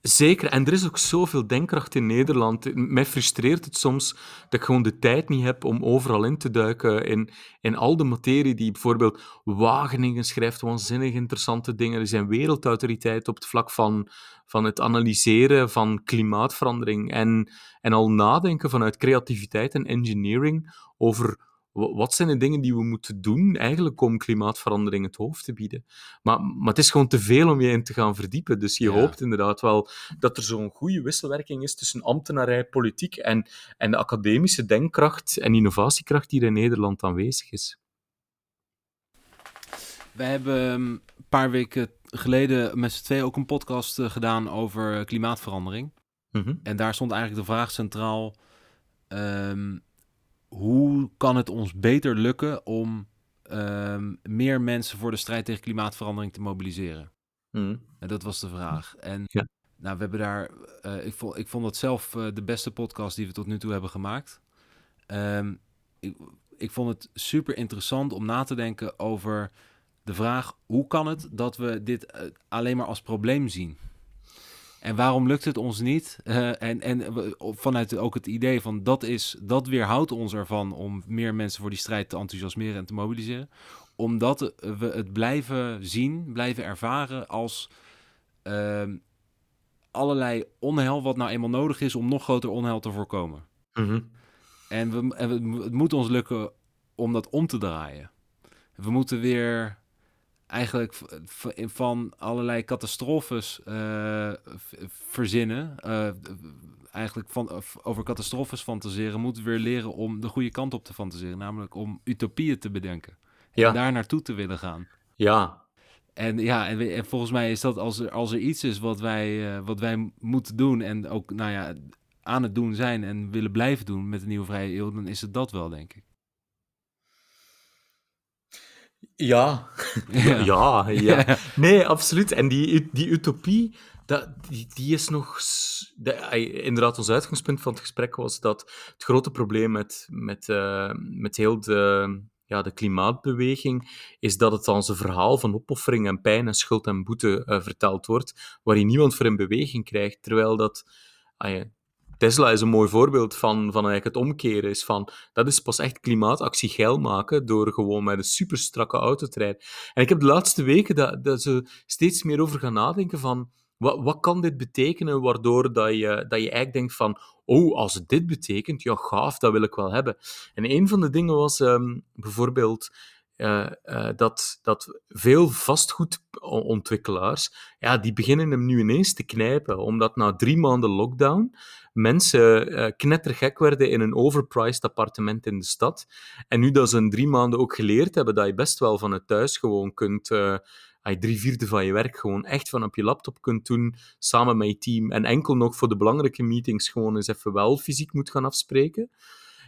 Zeker, en er is ook zoveel denkkracht in Nederland. Mij frustreert het soms dat ik gewoon de tijd niet heb om overal in te duiken in, in al de materie die bijvoorbeeld Wageningen schrijft, waanzinnig interessante dingen. Er zijn wereldautoriteiten op het vlak van, van het analyseren van klimaatverandering en, en al nadenken vanuit creativiteit en engineering over wat zijn de dingen die we moeten doen eigenlijk om klimaatverandering het hoofd te bieden? Maar, maar het is gewoon te veel om je in te gaan verdiepen. Dus je hoopt inderdaad wel dat er zo'n goede wisselwerking is tussen ambtenarij, politiek en, en de academische denkkracht en innovatiekracht die er in Nederland aanwezig is. We hebben een paar weken geleden met z'n twee ook een podcast eh, gedaan over klimaatverandering. Mhm. En daar stond eigenlijk de vraag centraal... Ehm, hoe kan het ons beter lukken om ehm, meer mensen voor de strijd tegen klimaatverandering te mobiliseren? Mm. En dat was de vraag. En ja. nou, we hebben daar, uh, ik, vond, ik vond dat zelf uh, de beste podcast die we tot nu toe hebben gemaakt. Um, ik, ik vond het super interessant om na te denken over de vraag: hoe kan het dat we dit uh, alleen maar als probleem zien? En waarom lukt het ons niet? Uh, en, en vanuit ook het idee van dat is, dat weerhoudt ons ervan om meer mensen voor die strijd te enthousiasmeren en te mobiliseren. Omdat we het blijven zien, blijven ervaren als uh, allerlei onheil wat nou eenmaal nodig is om nog groter onheil te voorkomen. Mhm. En, we, en we, het moet ons lukken om dat om te draaien. We moeten weer eigenlijk van allerlei catastrofes uh, verzinnen. Uh, eigenlijk van, over catastrofes fantaseren, moeten we weer leren om de goede kant op te fantaseren. Namelijk om utopieën te bedenken. En daar naartoe te willen gaan. Ja. En ja, en, en, volgens mij is dat als er, als er iets is wat wij, uh, wat wij moeten doen en ook nou ja, aan het doen zijn en willen blijven doen met de nieuwe vrije eeuw, dan is het dat wel, denk ik. Ja. Ja. ja, Nee, absoluut. En die, die utopie, dat, die, die is nog... inderdaad, ons uitgangspunt van het gesprek was dat het grote probleem met, met, uh, met heel de, ja, de klimaatbeweging is dat het als een verhaal van opoffering en pijn en schuld en boete uh, verteld wordt, waar je niemand voor in beweging krijgt, terwijl dat... Tesla is een mooi voorbeeld van, van eigenlijk het omkeren. Is van, dat is pas echt klimaatactie geil maken door gewoon met een super strakke auto te rijden. En ik heb de laatste weken dat, dat ze steeds meer over gaan nadenken van wat, wat kan dit betekenen waardoor dat je, dat je eigenlijk denkt van oh, als het dit betekent, ja gaaf, dat wil ik wel hebben. En een van de dingen was um, bijvoorbeeld uh, uh, dat, dat veel vastgoedontwikkelaars, ja, die beginnen hem nu ineens te knijpen, omdat na drie maanden lockdown mensen uh, knettergek werden in een overpriced appartement in de stad. En nu dat ze in drie maanden ook geleerd hebben dat je best wel van het thuis gewoon kunt, je drie vierde van je werk gewoon echt van op je laptop kunt doen, samen met je team, en enkel nog voor de belangrijke meetings gewoon eens even wel fysiek moet gaan afspreken,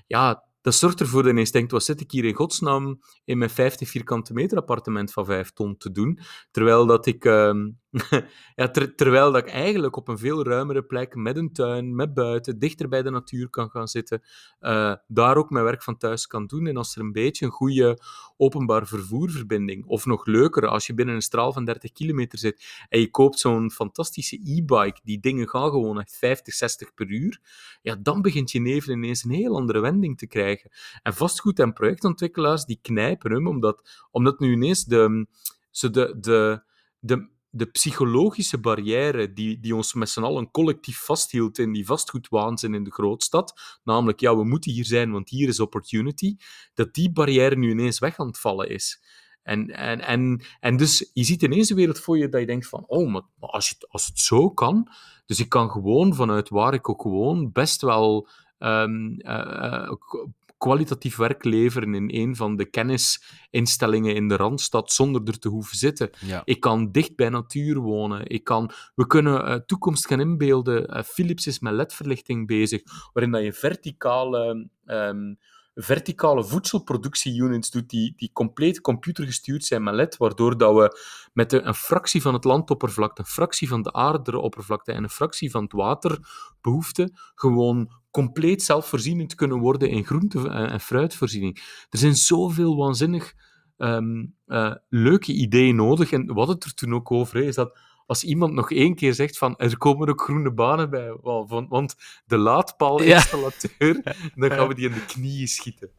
ja, dat zorgt ervoor dat je denkt, wat zit ik hier in godsnaam in mijn 50 vierkante meter appartement van 5 ton te doen? Terwijl dat ik, ehm, ja, terwijl dat ik eigenlijk op een veel ruimere plek, met een tuin, met buiten, dichter bij de natuur kan gaan zitten, uh, daar ook mijn werk van thuis kan doen. En als er een beetje een goede openbaar vervoerverbinding, of nog leuker, als je binnen een straal van 30 kilometer zit en je koopt zo'n fantastische e-bike, die dingen gaan gewoon echt 50, 60 per uur, ja, dan begint je neven ineens een heel andere wending te krijgen. En vastgoed- en projectontwikkelaars, die knijpen hem, omdat, omdat nu ineens de, zo de, de, de de psychologische barrière die, die ons met z'n allen collectief vasthield in die vastgoedwaanzin in de grootstad, namelijk, ja, we moeten hier zijn, want hier is opportunity, dat die barrière nu ineens weg aan het vallen is. En, en, en, en dus je ziet ineens een wereld voor je dat je denkt van, oh, maar als, je, als het zo kan, dus ik kan gewoon vanuit waar ik ook gewoon best wel um, uh, kwalitatief werk leveren in een van de kennisinstellingen in de Randstad zonder er te hoeven zitten. Ik kan dicht bij natuur wonen. Ik kan, we kunnen uh, toekomst gaan inbeelden. Uh, Philips is met ledverlichting bezig, waarin dat je verticale... Um, verticale voedselproductie-units doet die, die compleet computergestuurd zijn met waardoor dat we met een fractie van het landoppervlakte, een fractie van de aardeoppervlakte en een fractie van het waterbehoefte gewoon compleet zelfvoorzienend kunnen worden in groente- en fruitvoorziening. Er zijn zoveel waanzinnig ehm, eh, leuke ideeën nodig. En wat het er toen ook over is, dat als iemand nog één keer zegt van er komen ook groene banen bij, want de laadpaalinstallateur, ja. dan gaan we die in de knieën schieten.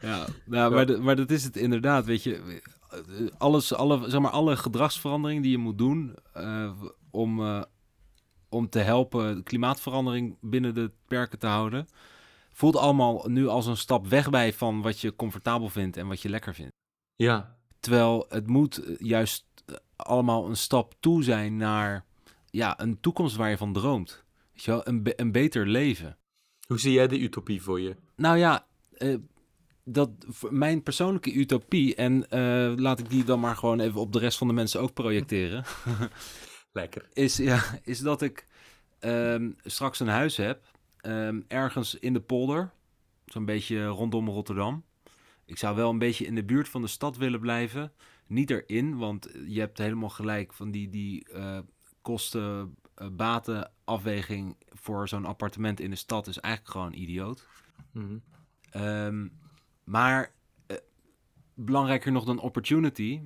ja, nou, maar, maar dat is het inderdaad, weet je. Alles, alle, zeg maar, alle gedragsveranderingen die je moet doen uh, om, uh, om te helpen klimaatverandering binnen de perken te houden, voelt allemaal nu als een stap weg bij van wat je comfortabel vindt en wat je lekker vindt. Ja. Terwijl het moet eh, juist eh, allemaal een stap toe zijn naar ja, een toekomst waar je van droomt. Weet je wel? Een, een beter leven. Hoe zie jij de utopie voor je? Nou ja, uh, dat mijn persoonlijke utopie, en laat ik die dan maar gewoon even op de rest van de mensen ook projecteren. Lekker. Is, ja, is dat ik ehm, straks een huis heb, ehm, ergens in de polder, zo'n beetje rondom Rotterdam. Ik zou wel een beetje in de buurt van de stad willen blijven. Niet erin, want je hebt helemaal gelijk van die, die uh, kosten uh, afweging voor zo'n appartement in de stad is eigenlijk gewoon idioot. Mm -hmm. maar uh, belangrijker nog dan opportunity,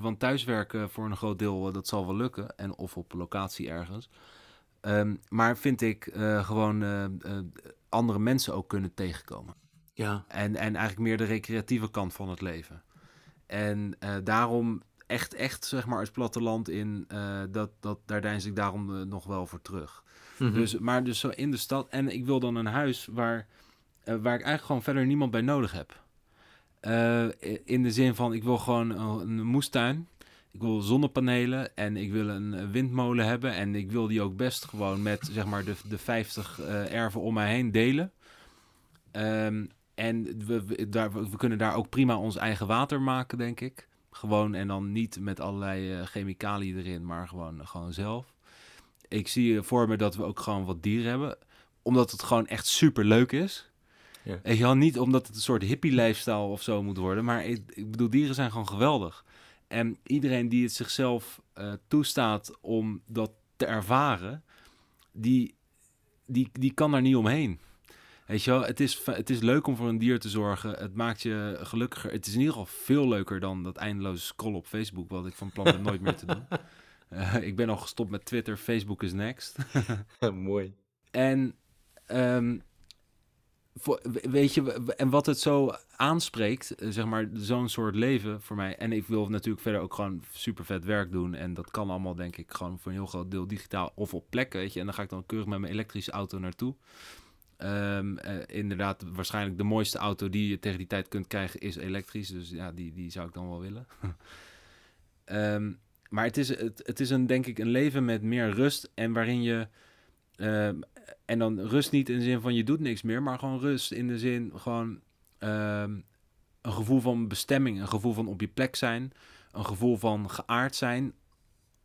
want thuiswerken voor een groot deel, dat zal wel lukken. En of op locatie ergens. Um, maar vind ik gewoon andere mensen ook kunnen tegenkomen. Ja. En, en eigenlijk meer de recreatieve kant van het leven. En uh, daarom echt, echt, zeg maar, het platteland in, uh, dat, dat, daar deins ik daarom uh, nog wel voor terug. Mm -hmm. dus, maar dus zo in de stad. En ik wil dan een huis waar, waar ik eigenlijk gewoon verder niemand bij nodig heb. in de zin van, ik wil gewoon een, een moestuin. Ik wil zonnepanelen en ik wil een windmolen hebben. En ik wil die ook best gewoon met, zeg maar, de, de 50 erven om mij heen delen. Um, en we, we, daar, we kunnen daar ook prima ons eigen water maken, denk ik. Gewoon en dan niet met allerlei uh, chemicaliën erin, maar gewoon, gewoon zelf. Ik zie voor me dat we ook gewoon wat dieren hebben. Omdat het gewoon echt super leuk is. Ja. Niet omdat het een soort hippie-lifestyle of zo moet worden. Maar ik, ik, bedoel, dieren zijn gewoon geweldig. En iedereen die het zichzelf uh, toestaat om dat te ervaren, die, die, die kan daar niet omheen. Weet je wel, het is, het is leuk om voor een dier te zorgen. Het maakt je gelukkiger. Het is in ieder geval veel leuker dan dat eindeloze scrollen op Facebook, wat ik van plan ben nooit meer te doen. Uh, ik ben al gestopt met Twitter. Facebook is next. Mooi. En um, voor, weet je, en wat het zo aanspreekt, eh, zeg maar, zo'n soort leven voor mij. En ik wil natuurlijk verder ook gewoon super vet werk doen. En dat kan allemaal, denk ik, gewoon voor een heel groot deel digitaal of op plekken, weet je. En dan ga ik dan keurig met mijn elektrische auto naartoe. Um, uh, inderdaad, waarschijnlijk de mooiste auto die je tegen die tijd kunt krijgen is elektrisch. Dus ja, die, die zou ik dan wel willen. um, maar het is, het, het is een, denk ik een leven met meer rust en waarin je... Um, en dan rust niet in de zin van je doet niks meer, maar gewoon rust in de zin gewoon een gevoel van bestemming, een gevoel van op je plek zijn, een gevoel van geaard zijn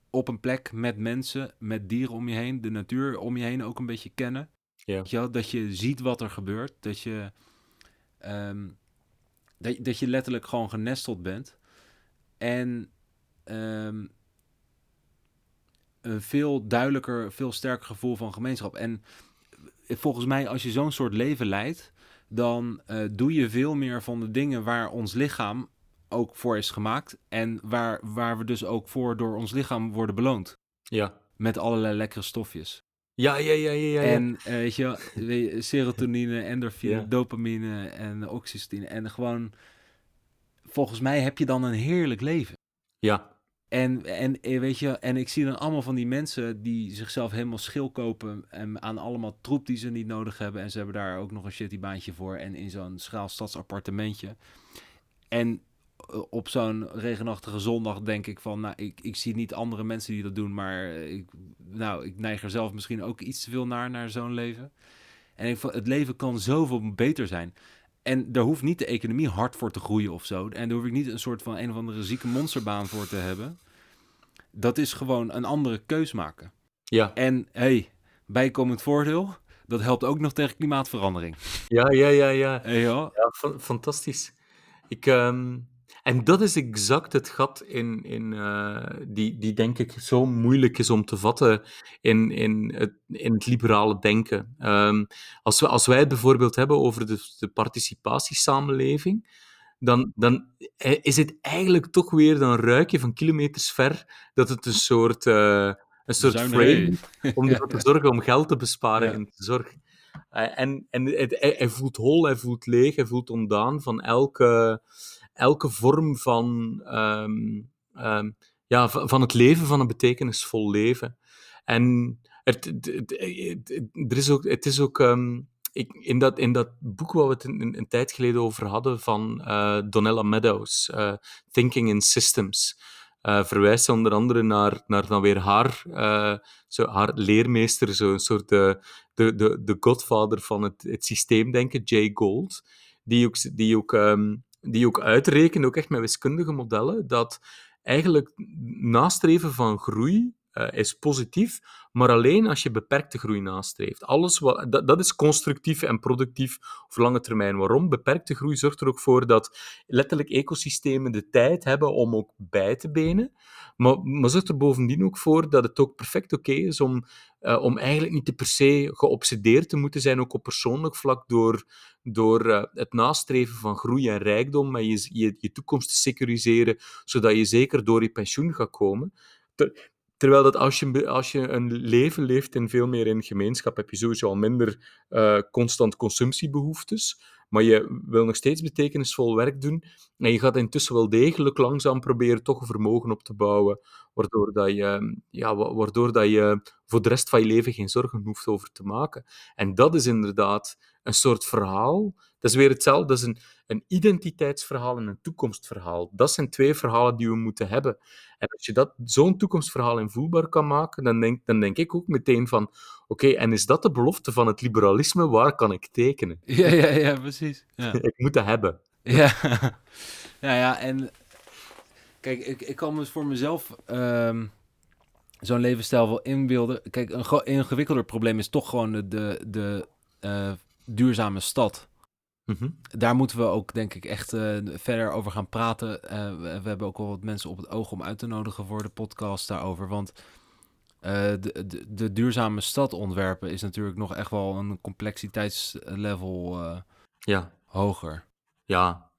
op een plek met mensen, met dieren om je heen, de natuur om je heen ook een beetje kennen. Ja. Dat je ziet wat er gebeurt, dat je, ehm, dat, dat je letterlijk gewoon genesteld bent. En ehm, een veel duidelijker, veel sterker gevoel van gemeenschap. En volgens mij, als je zo'n soort leven leidt, dan eh, doe je veel meer van de dingen waar ons lichaam ook voor is gemaakt. En waar, waar we dus ook voor door ons lichaam worden beloond. Ja. Met allerlei lekkere stofjes. Ja, ja, ja, ja, ja. En eh, weet je, wel, serotonine, endorfine, Ja. dopamine en oxytocine. En gewoon, volgens mij heb je dan een heerlijk leven. ja. En, en eh, weet je, en ik zie dan allemaal van die mensen die zichzelf helemaal schil kopen en aan allemaal troep die ze niet nodig hebben. En ze hebben daar ook nog een shitty baantje voor en in zo'n schaal stadsappartementje. En op zo'n regenachtige zondag denk ik van, nou, ik, ik zie niet andere mensen die dat doen, maar eh, ik, nou, ik neig er zelf misschien ook iets te veel naar, naar zo'n leven. En ik, het leven kan zoveel beter zijn. En daar hoeft niet de economie hard voor te groeien of zo. En daar hoef ik niet een soort van een of andere zieke monsterbaan voor te hebben. Dat is gewoon een andere keus maken. Ja, En hey, bijkomend voordeel, dat helpt ook nog tegen klimaatverandering. ja, ja, ja. ja. Hey. Ja, fa- fantastisch. Ik, ehm, en dat is exact het gat in, in, eh, die, die, denk ik, zo moeilijk is om te vatten in, in, het, in het liberale denken. Ehm, als, we, als wij het bijvoorbeeld hebben over de, de participatiesamenleving, dan, dan eh, is het eigenlijk toch weer dan ruik je van kilometers ver dat het een soort, eh, een soort Zuinerij. frame om ervoor te zorgen om geld te besparen Ja. in de zorg. En en het, hij, hij voelt hol, hij voelt leeg, hij voelt ontdaan van elke, elke vorm van, ehm, ehm, ja, van het leven, van een betekenisvol leven. En het, het, er is ook, het is ook ehm, ik, in, dat, in dat boek waar we het een, een tijd geleden over hadden van eh, Donella Meadows, eh, Thinking in Systems, eh, verwijst ze onder andere naar, naar dan weer haar, zo, haar leermeester, zo'n soort eh, de, de, de godvader van het, het systeemdenken, Jay Gould, die ook, die, ook, die ook uitrekent, ook echt met wiskundige modellen, dat eigenlijk nastreven van groei eh, is positief, maar alleen als je beperkte groei nastreeft. Alles wat, dat, dat is constructief en productief op lange termijn. Waarom? Beperkte groei zorgt er ook voor dat letterlijk ecosystemen de tijd hebben om ook bij te benen, maar, maar zorgt er bovendien ook voor dat het ook perfect oké is om, eh, om eigenlijk niet te per se geobsedeerd te moeten zijn, ook op persoonlijk vlak, door, door eh, het nastreven van groei en rijkdom, maar je, je, je toekomst te securiseren, zodat je zeker door je pensioen gaat komen. Ter- terwijl dat als je, als je een leven leeft in veel meer in gemeenschap, heb je sowieso al minder eh, constant consumptiebehoeftes, maar je wil nog steeds betekenisvol werk doen en je gaat intussen wel degelijk langzaam proberen toch een vermogen op te bouwen, waardoor dat je, ja, wa- waardoor dat je voor de rest van je leven geen zorgen hoeft over te maken. En dat is inderdaad een soort verhaal. Dat is weer hetzelfde. Dat is een, een identiteitsverhaal en een toekomstverhaal. Dat zijn twee verhalen die we moeten hebben. En als je dat, zo'n toekomstverhaal invoelbaar kan maken, dan denk, dan denk ik ook meteen van, oké, en is dat de belofte van het liberalisme? Waar kan ik tekenen? Ja, ja, ja, precies. Ja. Ik moet dat hebben. Ja, ja, ja en kijk, ik, ik kan me voor mezelf ehm, zo'n levensstijl wel inbeelden. Kijk, een ingewikkelder probleem is toch gewoon de, de, de eh, duurzame stad. Mhm. Daar moeten we ook, denk ik, echt eh, verder over gaan praten. Eh, we, we hebben ook wel wat mensen op het oog om uit te nodigen voor de podcast daarover. Want eh, de, de, de duurzame stad ontwerpen is natuurlijk nog echt wel een complexiteitslevel Ja. hoger. Ja,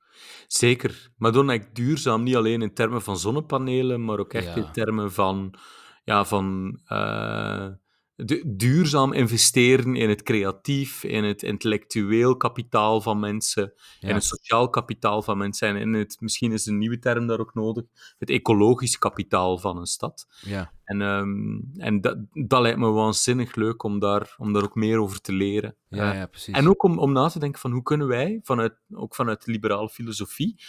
zeker. Maar dan eigenlijk duurzaam, niet alleen in termen van zonnepanelen, maar ook echt Ja. in termen van, ja, van du- duurzaam investeren in het creatief, in het intellectueel kapitaal van mensen, Ja. in het sociaal kapitaal van mensen en in het, misschien is een nieuwe term daar ook nodig, het ecologisch kapitaal van een stad. Ja, En, ehm, en dat, dat lijkt me waanzinnig leuk om daar, om daar ook meer over te leren. ja, Eh, ja precies. en ook om, om na te denken van hoe kunnen wij, vanuit, ook vanuit de liberale filosofie,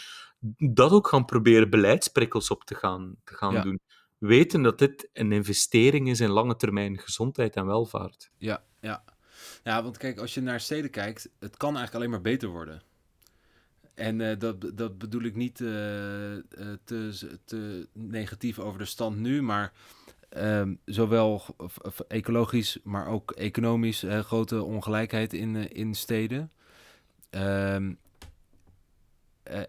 dat ook gaan proberen beleidsprikkels op te gaan, te gaan Ja. doen. Weten dat dit een investering is in lange termijn gezondheid en welvaart. Ja, ja. Ja, want kijk, als je naar steden kijkt, het kan eigenlijk alleen maar beter worden. en dat, dat bedoel ik niet te, te negatief over de stand nu, maar um, zowel ecologisch, maar ook economisch grote ongelijkheid in, in steden. Um,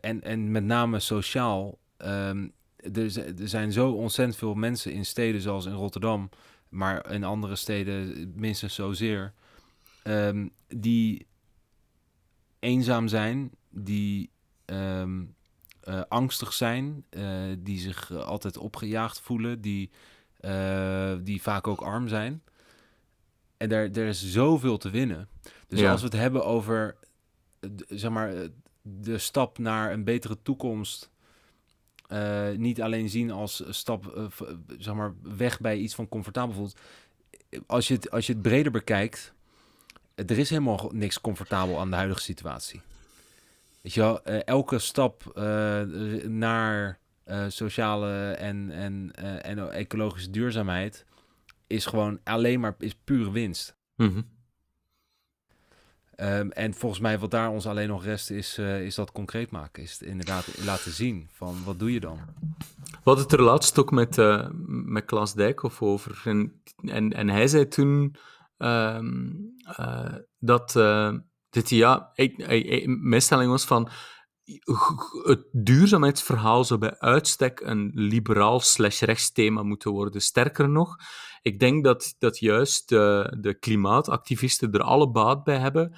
en, en met name sociaal. Um, er, er, zijn zo ontzettend veel mensen in steden zoals in Rotterdam, maar in andere steden minstens zozeer, um, die eenzaam zijn, die um, uh, angstig zijn, uh, die zich altijd opgejaagd voelen, die uh, die vaak ook arm zijn. En daar, er is zoveel te winnen. Dus Ja. als we het hebben over eh, zeg maar, eh, de stap naar een betere toekomst. Eh, niet alleen zien als stap eh, zeg maar, weg bij iets van comfortabel voelt. Als je, het, als je het breder bekijkt, er is helemaal niks comfortabel aan de huidige situatie. Weet je eh, elke stap naar sociale en, en, en ecologische duurzaamheid is gewoon alleen maar is pure winst. Mhm. Ehm, en volgens mij wat daar ons alleen nog rest is, eh, is dat concreet maken. Is het inderdaad laten zien van wat doe je dan? We hadden het er laatst ook met, eh, met Klaas Dijkhoff over. En, en, hij zei toen ehm, eh, dat ja, hij- hij- mijn stelling was van het duurzaamheidsverhaal zou bij uitstek een liberaal slash rechts thema moeten worden. Sterker nog, ik denk dat, dat juist de, de klimaatactivisten er alle baat bij hebben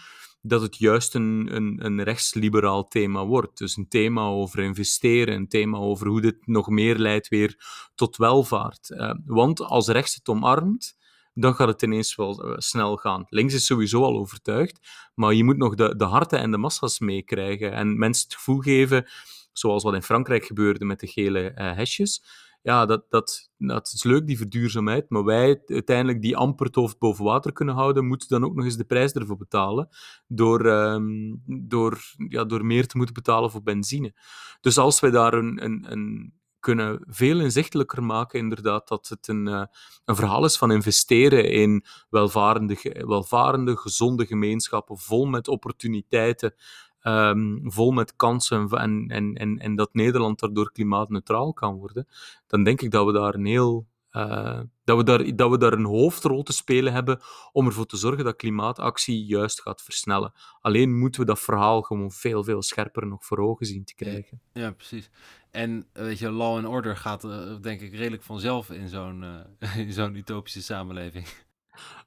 dat het juist een, een, een rechtsliberaal thema wordt. Dus een thema over investeren, een thema over hoe dit nog meer leidt weer tot welvaart. Eh, want als rechts het omarmt, dan gaat het ineens wel eh, snel gaan. Links is sowieso al overtuigd, maar je moet nog de, de harten en de massa's meekrijgen en mensen het gevoel geven, zoals wat in Frankrijk gebeurde met de gele eh, hesjes. Ja, dat, dat, dat is leuk, die verduurzaamheid, maar wij uiteindelijk die amper het hoofd boven water kunnen houden, moeten dan ook nog eens de prijs ervoor betalen door, ehm, door, ja, door meer te moeten betalen voor benzine. Dus als wij daar een, een, een kunnen veel inzichtelijker maken, inderdaad, dat het een, eh, een verhaal is van investeren in welvarende, welvarende gezonde gemeenschappen, vol met opportuniteiten, ehm, vol met kansen en, en, en, en dat Nederland daardoor klimaatneutraal kan worden, dan denk ik dat we daar een heel... eh, dat, we daar, dat we daar een hoofdrol te spelen hebben om ervoor te zorgen dat klimaatactie juist gaat versnellen. Alleen moeten we dat verhaal gewoon veel, veel scherper nog voor ogen zien te krijgen. Ja, precies. En eh, weet je, law and order gaat eh, denk ik redelijk vanzelf in zo'n in zo'n utopische samenleving.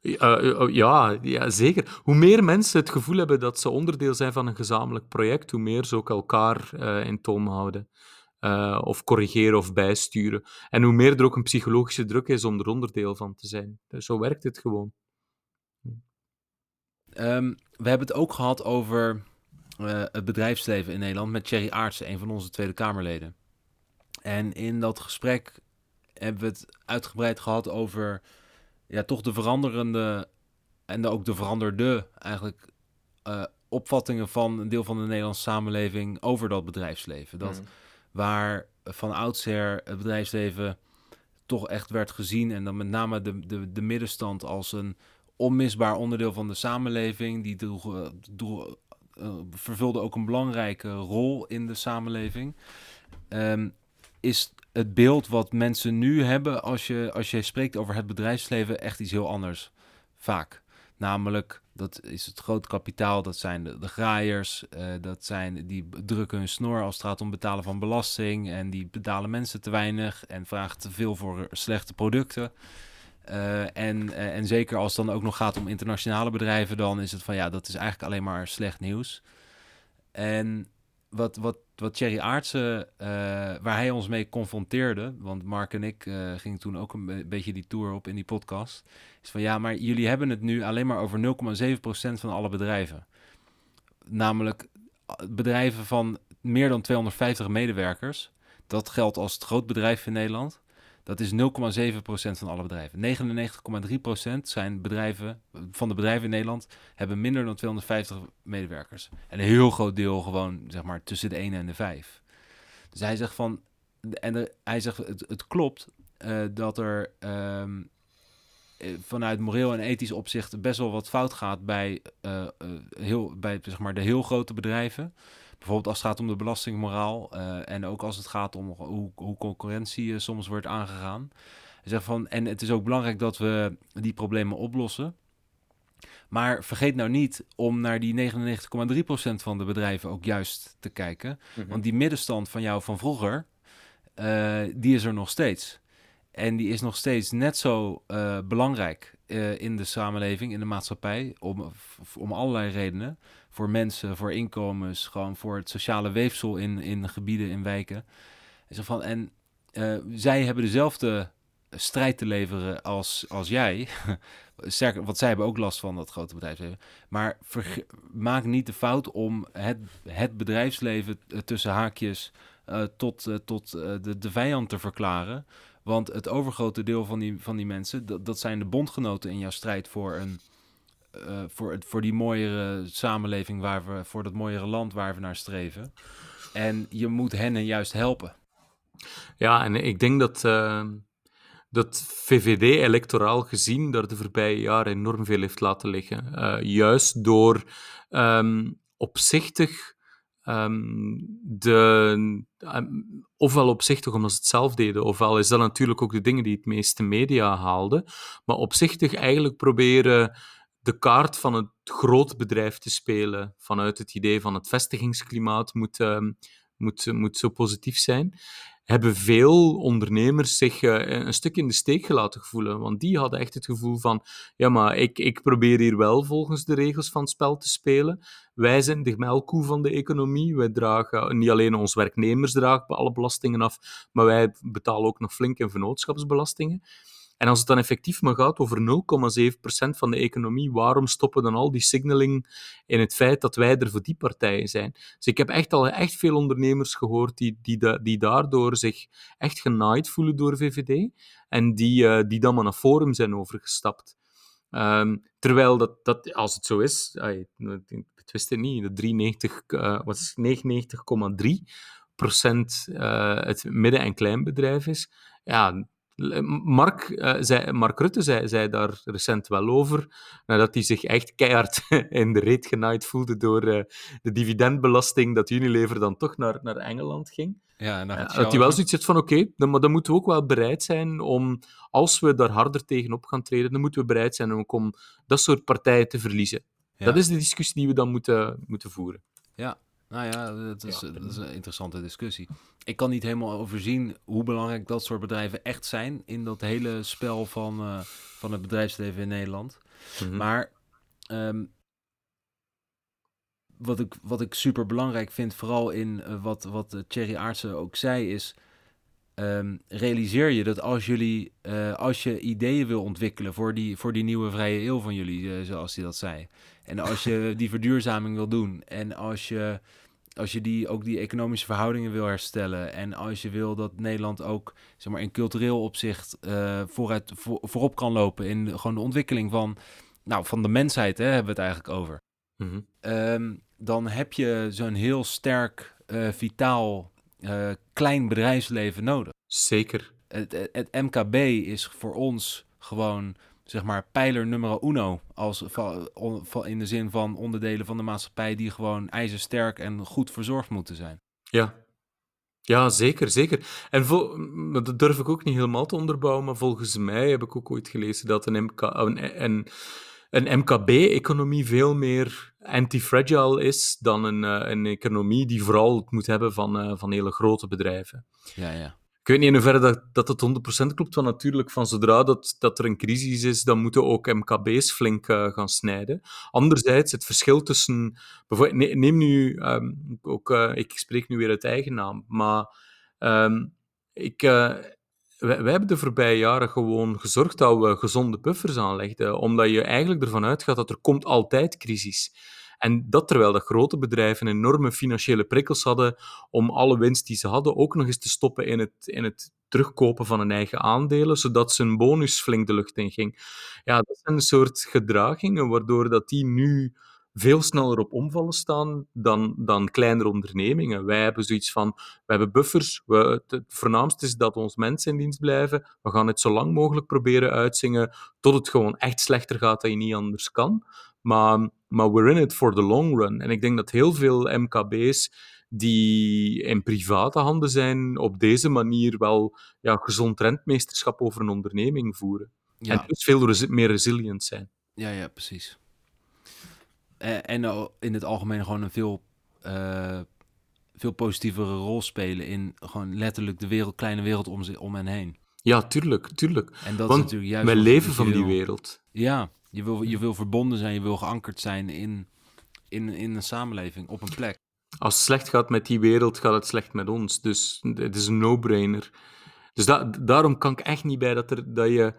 Ja, eh, ja, ja, zeker. Hoe meer mensen het gevoel hebben dat ze onderdeel zijn van een gezamenlijk project, hoe meer ze ook elkaar eh, in toom houden. Eh, of corrigeren of bijsturen. En hoe meer er ook een psychologische druk is om er onderdeel van te zijn. Dus zo werkt het gewoon. Ehm, we hebben het ook gehad over eh, het bedrijfsleven in Nederland met Thierry Aartsen, een van onze Tweede Kamerleden. En in dat gesprek hebben we het uitgebreid gehad over ja, toch de veranderende en ook de veranderde eigenlijk eh, opvattingen van een deel van de Nederlandse samenleving over dat bedrijfsleven. Dat waar van oudsher het bedrijfsleven toch echt werd gezien en dan met name de, de, de middenstand als een onmisbaar onderdeel van de samenleving. Die droeg, eh, droeg, eh, vervulde ook een belangrijke rol in de samenleving. Ehm, is het beeld wat mensen nu hebben als je, als je spreekt over het bedrijfsleven echt iets heel anders. Vaak. Namelijk, dat is het groot kapitaal, dat zijn de, de graaiers, eh, dat zijn die drukken hun snor als het gaat om betalen van belasting en die betalen mensen te weinig en vragen te veel voor slechte producten. Eh, en, eh, en zeker als het dan ook nog gaat om internationale bedrijven, dan is het van ja, dat is eigenlijk alleen maar slecht nieuws. En wat, wat, wat Thierry Aartsen, eh, waar hij ons mee confronteerde, want Mark en ik eh, gingen toen ook een be- beetje die tour op in die podcast, is van ja, maar jullie hebben het nu alleen maar over 0,7% van alle bedrijven. Namelijk eh, bedrijven van meer dan 250 medewerkers. Dat geldt als het groot bedrijf in Nederland. Dat is 0,7% van alle bedrijven. 99,3% zijn bedrijven van de bedrijven in Nederland hebben minder dan 250 medewerkers. En een heel groot deel gewoon, zeg maar, tussen de 1 en de 5. Dus hij zegt van, en hij zegt, het, klopt eh, dat er ehm, eh, vanuit moreel en ethisch opzicht best wel wat fout gaat bij, eh, heel, bij zeg maar, de heel grote bedrijven. Bijvoorbeeld als het gaat om de belastingmoraal uh, en ook als het gaat om hoe, hoe concurrentie soms wordt aangegaan. Zeg van, en het is ook belangrijk dat we die problemen oplossen. Maar vergeet nou niet om naar die 99,3% van de bedrijven ook juist te kijken. Mhm. Want die middenstand van jou van vroeger, uh, die is er nog steeds. En die is nog steeds net zo uh, belangrijk uh, in de samenleving, in de maatschappij, om, om allerlei redenen. Voor mensen, voor inkomens, gewoon voor het sociale weefsel in, in gebieden, in wijken. En, zo van, en zij hebben dezelfde strijd te leveren als, als jij. Sterker, want zij hebben ook last van dat grote bedrijfsleven. Maar maak niet de fout om het, het bedrijfsleven tussen haakjes uh, tot, tot de, de vijand te verklaren. Want het overgrote deel van die, van die mensen, dat, dat zijn de bondgenoten in jouw strijd voor, een, voor, het, voor die mooiere samenleving, waar we, voor dat mooiere land waar we naar streven. En je moet hen juist helpen. Ja, en ik denk dat dat VVD electoraal gezien daar de voorbije jaren enorm veel heeft laten liggen. Uh, juist door um, opzichtig um, de, um, ofwel opzichtig omdat ze het zelf deden, ofwel is dat natuurlijk ook de dingen die het meeste media haalden, maar opzichtig eigenlijk proberen de kaart van het groot bedrijf te spelen vanuit het idee van het vestigingsklimaat moet, moet, moet zo positief zijn hebben veel ondernemers zich uh, een stuk in de steek gelaten voelen. Want die hadden echt het gevoel van, ja, maar ik, ik probeer hier wel volgens de regels van het spel te spelen. Wij zijn de melkkoe van de economie. Wij dragen, niet alleen ons werknemers dragen alle belastingen af, maar wij betalen ook nog flink in vennootschapsbelastingen. En als het dan effectief maar gaat over 0,7% van de economie, waarom stoppen dan al die signaling in het feit dat wij er voor die partijen zijn? Dus ik heb echt al echt veel ondernemers gehoord die, die, daardoor zich echt genaaid voelen door VVD en die, uh, die dan maar naar Forum zijn overgestapt. Um, terwijl dat, dat, als het zo is, ik wist het niet, de 93, uh, wat 99,3 procent uh, het midden- en kleinbedrijf is, ja, Mark, uh, zei, Mark Rutte zei, zei, daar recent wel over, nadat hij zich echt keihard in de reet genaaid voelde door uh, de dividendbelasting, dat Unilever dan toch naar, naar Engeland ging. Ja, en dan uh, dat hij wel zoiets zegt van, oké, okay, dan, dan moeten we ook wel bereid zijn om, als we daar harder tegenop gaan treden, dan moeten we bereid zijn om, om dat soort partijen te verliezen. Ja. Dat is de discussie die we dan moeten, moeten voeren. Ja, nou ja, dat is, dat is een interessante discussie. Ik kan niet helemaal overzien hoe belangrijk dat soort bedrijven echt zijn in dat hele spel van, uh, van het bedrijfsleven in Nederland. Mm -hmm. Maar um, wat, ik, wat ik super belangrijk vind, vooral in uh, wat, wat Thierry Aartsen ook zei, is um, realiseer je dat als jullie, uh, als je ideeën wil ontwikkelen voor die, voor die nieuwe vrije eeuw van jullie, zoals hij dat zei. En als je die verduurzaming wil doen en als je, als je die, ook die economische verhoudingen wil herstellen en als je wil dat Nederland ook zeg maar, in cultureel opzicht uh, vooruit, voor, voorop kan lopen in gewoon de ontwikkeling van, nou, van de mensheid, hè, hebben we het eigenlijk over. Mm -hmm. um, dan heb je zo'n heel sterk, uh, vitaal, uh, klein bedrijfsleven nodig. Zeker. Het, het, MKB is voor ons gewoon zeg maar, pijler nummer uno. Als, in de zin van onderdelen van de maatschappij die gewoon ijzersterk en goed verzorgd moeten zijn. Ja. Ja, zeker, zeker. En dat durf ik ook niet helemaal te onderbouwen, maar volgens mij heb ik ook ooit gelezen dat een, MK, een, een, een MKB-economie veel meer anti-fragile is dan een, eh, een economie die vooral het moet hebben van, uh, van hele grote bedrijven. Ja, ja. Ik weet niet in hoeverre dat, dat het 100% klopt, want natuurlijk van zodra dat, dat er een crisis is, dan moeten ook MKB's flink uh, gaan snijden. Anderzijds, het verschil tussen... Neem nu... Um, ook, uh, ik spreek nu weer uit eigen naam, maar um, ik... Uh, wij, hebben de voorbije jaren gewoon gezorgd dat we gezonde buffers aanlegden, omdat je eigenlijk ervan uitgaat dat er komt altijd crisis. En dat terwijl de grote bedrijven enorme financiële prikkels hadden om alle winst die ze hadden ook nog eens te stoppen in het, in het terugkopen van hun eigen aandelen, zodat zijn bonus flink de lucht in ging. Ja, dat zijn een soort gedragingen waardoor dat die nu veel sneller op omvallen staan dan, dan kleinere ondernemingen. Wij hebben zoiets van, we hebben buffers, we, het voornaamste is dat ons mensen in dienst blijven, we gaan het zo lang mogelijk proberen uitzingen tot het gewoon echt slechter gaat dat je niet anders kan. Maar maar we're in it for the long run. En ik denk dat heel veel MKB's die in private handen zijn, op deze manier wel ja, gezond rentmeesterschap over een onderneming voeren. Ja. En dus veel meer resilient zijn. Ja, ja, precies. En, en in het algemeen gewoon een veel, eh, veel positievere rol spelen in gewoon letterlijk de wereld, kleine wereld om, ze- om hen heen. Ja, tuurlijk, tuurlijk. En dat is natuurlijk juist wat- leven van die wereld. Ja, je wil, je wil verbonden zijn, je wil geankerd zijn in, in, in een samenleving, op een plek. Als het slecht gaat met die wereld, gaat het slecht met ons. Dus het is een no-brainer. Dus da- daarom kan ik echt niet bij dat, er, dat, je,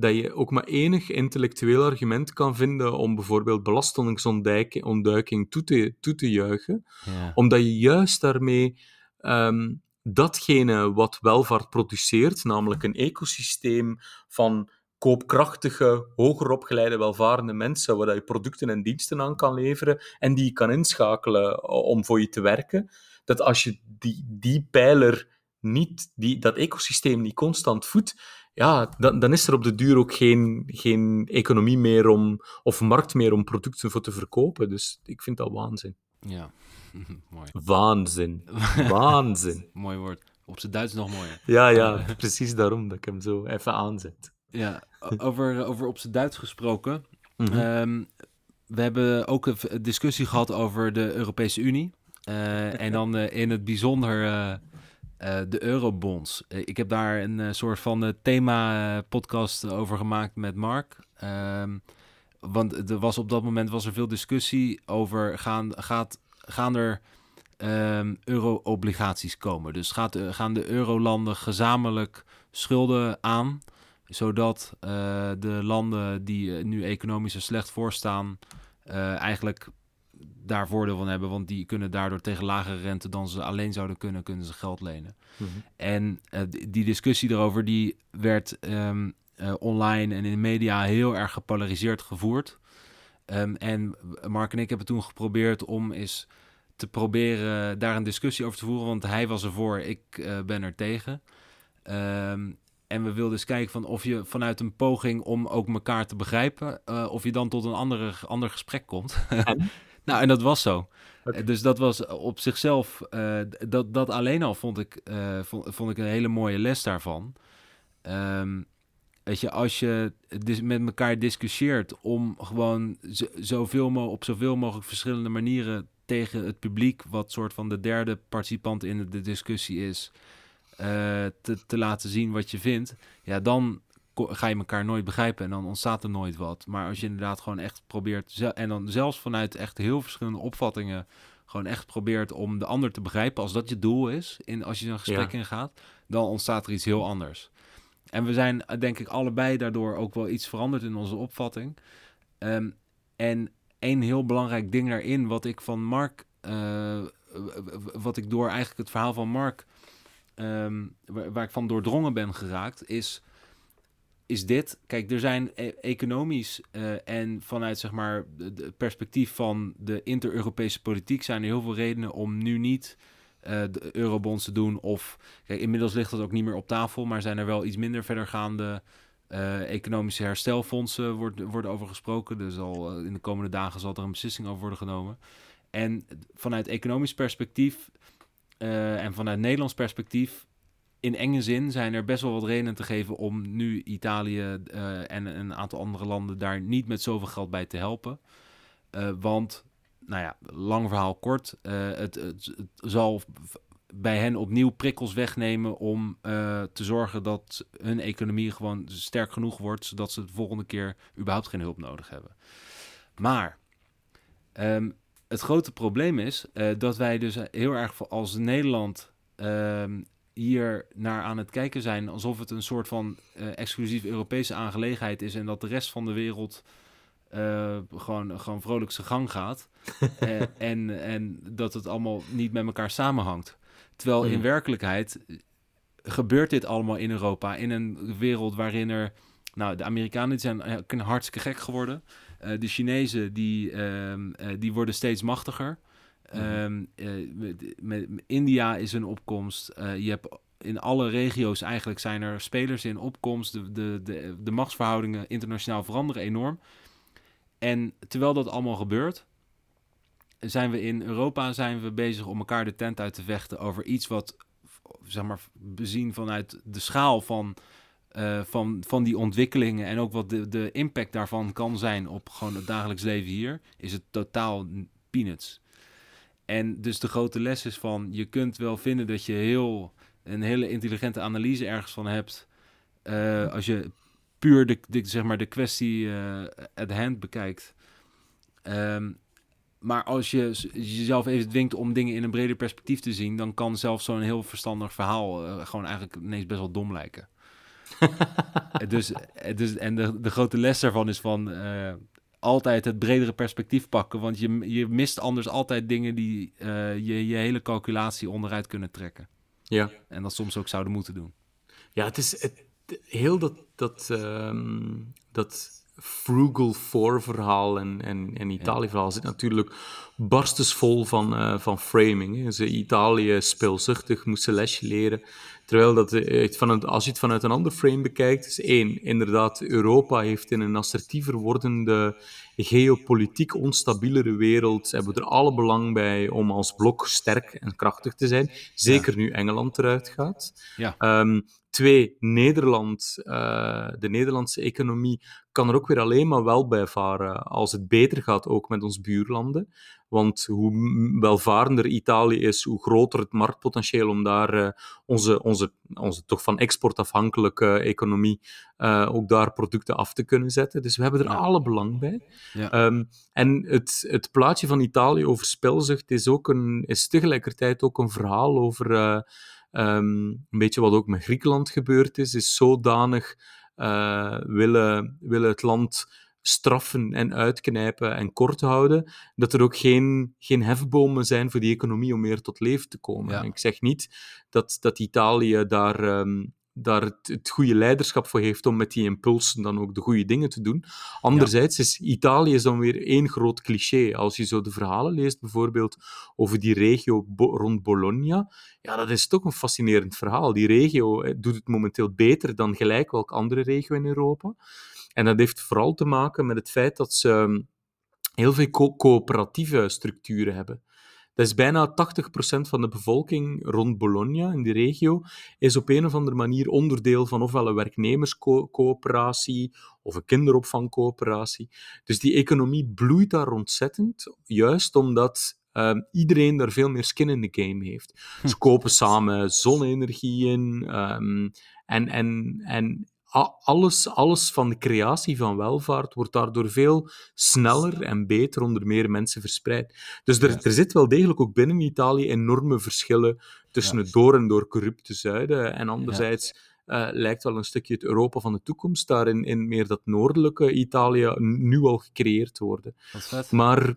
dat je ook maar enig intellectueel argument kan vinden om bijvoorbeeld belastingontduiking ontduiking toe, te, toe te juichen. Ja. Omdat je juist daarmee ehm, datgene wat welvaart produceert, namelijk een ecosysteem van koopkrachtige, hoger opgeleide, welvarende mensen, waar je producten en diensten aan kan leveren en die je kan inschakelen om voor je te werken, dat als je die, die pijler niet, die, dat ecosysteem niet constant voedt, ja, dan, dan is er op de duur ook geen, geen economie meer om, of markt meer om producten voor te verkopen. Dus ik vind dat waanzin. ja. Mooi. Waanzin. Waanzin. Mooi woord. Op zijn Duits nog mooier. Ja, ja, precies daarom dat ik hem zo even aanzet. Ja, over, over op zijn Duits gesproken. Mhm. Ehm, we hebben ook een discussie gehad over de Europese Unie. Eh, en dan eh, in het bijzonder eh, eh, de eurobonds. Eh, ik heb daar een eh, soort van thema-podcast over gemaakt met Mark. Ehm, want er was op dat moment was er veel discussie over gaan, gaat, gaan er ehm, euro-obligaties komen. Dus gaat, gaan de eurolanden gezamenlijk schulden aan zodat de landen die nu economisch er slecht voor staan, eigenlijk daar voordeel van hebben, want die kunnen daardoor tegen lagere rente dan ze alleen zouden kunnen, kunnen ze geld lenen. Mhm. En eh, die discussie erover, die werd ehm, eh, online en in de media heel erg gepolariseerd gevoerd. Ehm, en Mark en ik hebben toen geprobeerd om eens te proberen daar een discussie over te voeren, want hij was ervoor, ik eh, ben er tegen. Ehm, en we wilden eens kijken van of je vanuit een poging om ook elkaar te begrijpen, of je dan tot een andere, ander gesprek komt. En? nou, en dat was zo. Dus dat was op zichzelf, eh, dat, dat alleen al vond ik, eh, vond, vond ik een hele mooie les daarvan. Ehm, weet je, als je met elkaar discussieert om gewoon zoveel mo op zoveel mogelijk verschillende manieren tegen het publiek, wat soort van de derde participant in de discussie is, eh, te, te laten zien wat je vindt, ja, dan ga je elkaar nooit begrijpen en dan ontstaat er nooit wat. Maar als je inderdaad gewoon echt probeert, en dan zelfs vanuit echt heel verschillende opvattingen, gewoon echt probeert om de ander te begrijpen, als dat je doel is, in, als je een gesprek Ja. ingaat, dan ontstaat er iets heel anders. En we zijn, eh, denk ik, allebei daardoor ook wel iets veranderd in onze opvatting. Ehm, en één heel belangrijk ding daarin, wat ik van Mark, eh, wat ik door eigenlijk het verhaal van Mark, waar, waar ik van doordrongen ben geraakt, is, is dit. Kijk, er zijn e- economisch eh, en vanuit zeg maar de perspectief van de inter-Europese politiek zijn er heel veel redenen om nu niet eh, de eurobonds te doen. Of kijk, inmiddels ligt dat ook niet meer op tafel, maar zijn er wel iets minder verdergaande eh, economische herstelfondsen wordt, wordt over gesproken. Dus al in de komende dagen zal er een beslissing over worden genomen. En vanuit economisch perspectief en vanuit Nederlands perspectief, in enge zin zijn er best wel wat redenen te geven om nu Italië eh, en een aantal andere landen daar niet met zoveel geld bij te helpen. Eh, want, nou ja, lang verhaal kort, eh, het, het, zal bij hen opnieuw prikkels wegnemen om te zorgen dat hun economie gewoon sterk genoeg wordt, zodat ze de volgende keer überhaupt geen hulp nodig hebben. Maar ehm, het grote probleem is dat wij dus heel erg als Nederland ehm, hier naar aan het kijken zijn alsof het een soort van eh, exclusief Europese aangelegenheid is en dat de rest van de wereld eh, gewoon, gewoon vrolijk zijn gang gaat. Eh, en, en dat het allemaal niet met elkaar samenhangt. Terwijl in Hmm. werkelijkheid gebeurt dit allemaal in Europa, in een wereld waarin er... Nou, de Amerikanen zijn hartstikke gek geworden. De Chinezen die, ehm, eh, die worden steeds machtiger. Mhm. Ehm, eh, met, met- India is een opkomst. Eh, je hebt in alle regio's eigenlijk zijn er spelers in opkomst. De, de, de, de machtsverhoudingen internationaal veranderen enorm. En terwijl dat allemaal gebeurt, zijn we in Europa zijn we bezig om elkaar de tent uit te vechten over iets wat, zeg maar, bezien vanuit de schaal van, eh, van, van die ontwikkelingen en ook wat de, de impact daarvan kan zijn op gewoon het dagelijks leven hier, is het totaal peanuts. En dus de grote les is van, je kunt wel vinden dat je heel, een hele intelligente analyse ergens van hebt, eh, als je puur de, de, zeg maar de kwestie uh, at hand bekijkt. Ehm, maar als je jezelf even dwingt om dingen in een breder perspectief te zien, dan kan zelfs zo'n heel verstandig verhaal uh, gewoon eigenlijk ineens best wel dom lijken. dus, dus, en de, de grote les daarvan is van altijd het bredere perspectief pakken, want je, je mist anders altijd dingen die uh, je, je hele calculatie onderuit kunnen trekken. Ja. En dat soms ook zouden moeten doen. Ja, het is het, heel dat, dat, um, dat Frugal Four verhaal en, en, en Italië verhaal zit natuurlijk barstensvol van, uh, van framing. Hè. Ze Italië speelzuchtig, moesten lesje leren. Terwijl dat, van als je het vanuit een ander frame bekijkt, is één, inderdaad, Europa heeft in een assertiever wordende, geopolitiek onstabielere wereld, hebben we er alle belang bij om als blok sterk en krachtig te zijn. Zeker ja. nu Engeland eruit gaat. Ja. Um, Twee, Nederland, uh, de Nederlandse economie kan er ook weer alleen maar wel bij varen als het beter gaat, ook met ons buurlanden. Want hoe welvarender Italië is, hoe groter het marktpotentieel om daar uh, onze, onze, onze toch van export afhankelijke economie uh, ook daar producten af te kunnen zetten. Dus we hebben er ja. alle belang bij. Ja. Um, en het, het plaatje van Italië over spelzucht is, ook een, is tegelijkertijd ook een verhaal over... Um, een beetje wat ook met Griekenland gebeurd is, is zodanig uh, willen, willen het land straffen en uitknijpen en kort houden, dat er ook geen, geen hefbomen zijn voor die economie om meer tot leven te komen. Ja. Ik zeg niet dat, dat Italië daar, um, daar het, het, goede leiderschap voor heeft om met die impulsen dan ook de goede dingen te doen. Anderzijds ja. is Italië is dan weer één groot cliché. Als je zo de verhalen leest, bijvoorbeeld over die regio bo rond Bologna, ja, dat is toch een fascinerend verhaal. Die regio doet het momenteel beter dan gelijk welke andere regio in Europa. En dat heeft vooral te maken met het feit dat ze heel veel co coöperatieve structuren hebben. Dat is bijna 80% van de bevolking rond Bologna, in die regio, is op een of andere manier onderdeel van ofwel een werknemerscoöperatie of een kinderopvangcoöperatie. Dus die economie bloeit daar ontzettend, juist omdat um, iedereen daar veel meer skin in the game heeft. Ze kopen samen zonne-energie in um, en, en, en alles, alles van de creatie van welvaart wordt daardoor veel sneller en beter onder meer mensen verspreid. Dus er, er zit wel degelijk ook binnen Italië enorme verschillen tussen het door en door corrupte zuiden en anderzijds uh, lijkt wel een stukje het Europa van de toekomst daarin in meer dat noordelijke Italië nu al gecreëerd te worden. Maar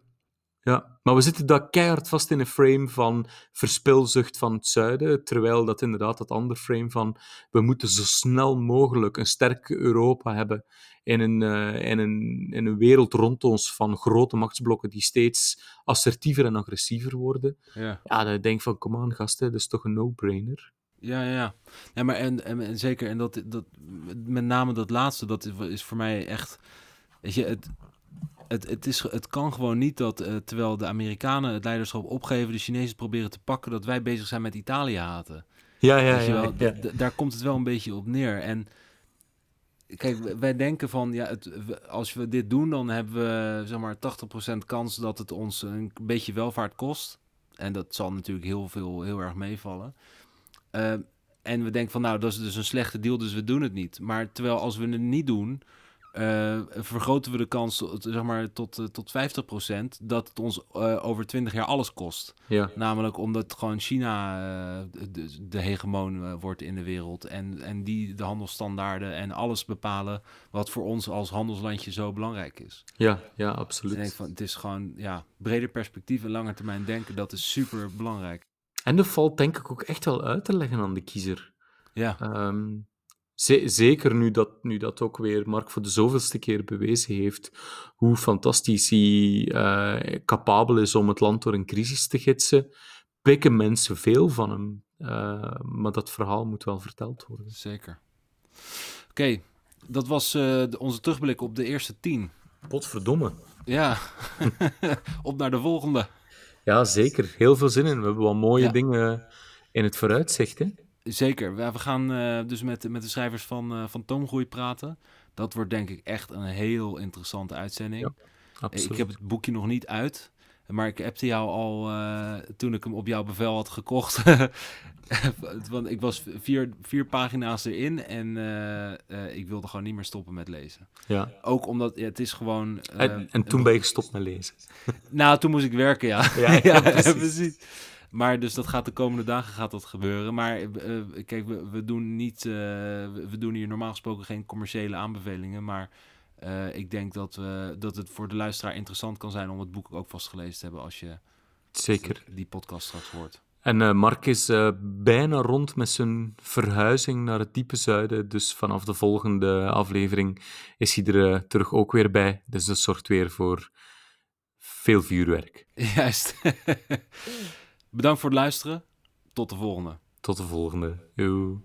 ja, maar we zitten daar keihard vast in een frame van verspilzucht van het zuiden, terwijl dat inderdaad dat andere frame van we moeten zo snel mogelijk een sterke Europa hebben in een, uh, in een, in een wereld rond ons van grote machtsblokken die steeds assertiever en agressiever worden. Ja, ja dan denk ik van, kom aan gasten, dat is toch een no-brainer. Ja, ja, ja. ja maar en, en, en zeker, en dat, dat, met name dat laatste, dat is voor mij echt, weet je, het, het, het, is, het kan gewoon niet dat uh, terwijl de Amerikanen het leiderschap opgeven, de Chinezen proberen te pakken, dat wij bezig zijn met Italië haten. Ja, ja, ja, wel? ja. Daar komt het wel een beetje op neer. En kijk, wij denken van, ja, het, als we dit doen, dan hebben we zeg maar 80% kans dat het ons een beetje welvaart kost. En dat zal natuurlijk heel veel, heel erg meevallen. Uh, en we denken van, nou, dat is dus een slechte deal, dus we doen het niet. Maar terwijl als we het niet doen, uh, vergroten we de kans zeg maar, tot, uh, tot 50% dat het ons uh, over 20 jaar alles kost. Ja. Namelijk omdat gewoon China de, de, hegemoon wordt in de wereld en, en die de handelsstandaarden en alles bepalen wat voor ons als handelslandje zo belangrijk is. Ja, ja absoluut. Dus ik denk van, het is gewoon ja, breder perspectief en lange termijn denken, dat is super belangrijk. En dat valt denk ik ook echt wel uit te leggen aan de kiezer. Ja. Um, Zeker nu dat, nu dat ook weer Mark voor de zoveelste keer bewezen heeft hoe fantastisch hij uh, capabel is om het land door een crisis te gidsen, pikken mensen veel van hem. Uh, maar dat verhaal moet wel verteld worden. Zeker. Oké, okay, dat was uh, de, onze terugblik op de eerste tien. Potverdomme. Ja, op naar de volgende. Ja, zeker. Heel veel zin in. We hebben wel mooie Ja. dingen in het vooruitzicht. Hè? Zeker. We, gaan eh, dus met, met de schrijvers van, eh van Toomgroei praten. Dat wordt denk ik echt een heel interessante uitzending. Ja. Ik heb het boekje nog niet uit. Maar ik appte jou al eh, toen ik hem op jouw bevel had gekocht. Want ik was vier, vier pagina's erin en ik wilde gewoon niet meer stoppen met lezen. ja. Ook omdat ja, het is gewoon... En, en toen ben je gestopt met lezen. Nou, toen moest ik werken, ja. Ja, ja, precies. Maar dus dat gaat de komende dagen gaat dat gebeuren. Maar eh, kijk, we, we doen niet, eh, we doen hier normaal gesproken geen commerciële aanbevelingen. Maar eh, ik denk dat, we, dat het voor de luisteraar interessant kan zijn om het boek ook vast gelezen te hebben als je Zeker. die podcast straks hoort. En Mark is bijna rond met zijn verhuizing naar het diepe zuiden. Dus vanaf de volgende aflevering is hij er terug ook weer bij. Dus dat zorgt weer voor veel vuurwerk. Juist. Bedankt voor het luisteren. Tot de volgende. Tot de volgende. Joe.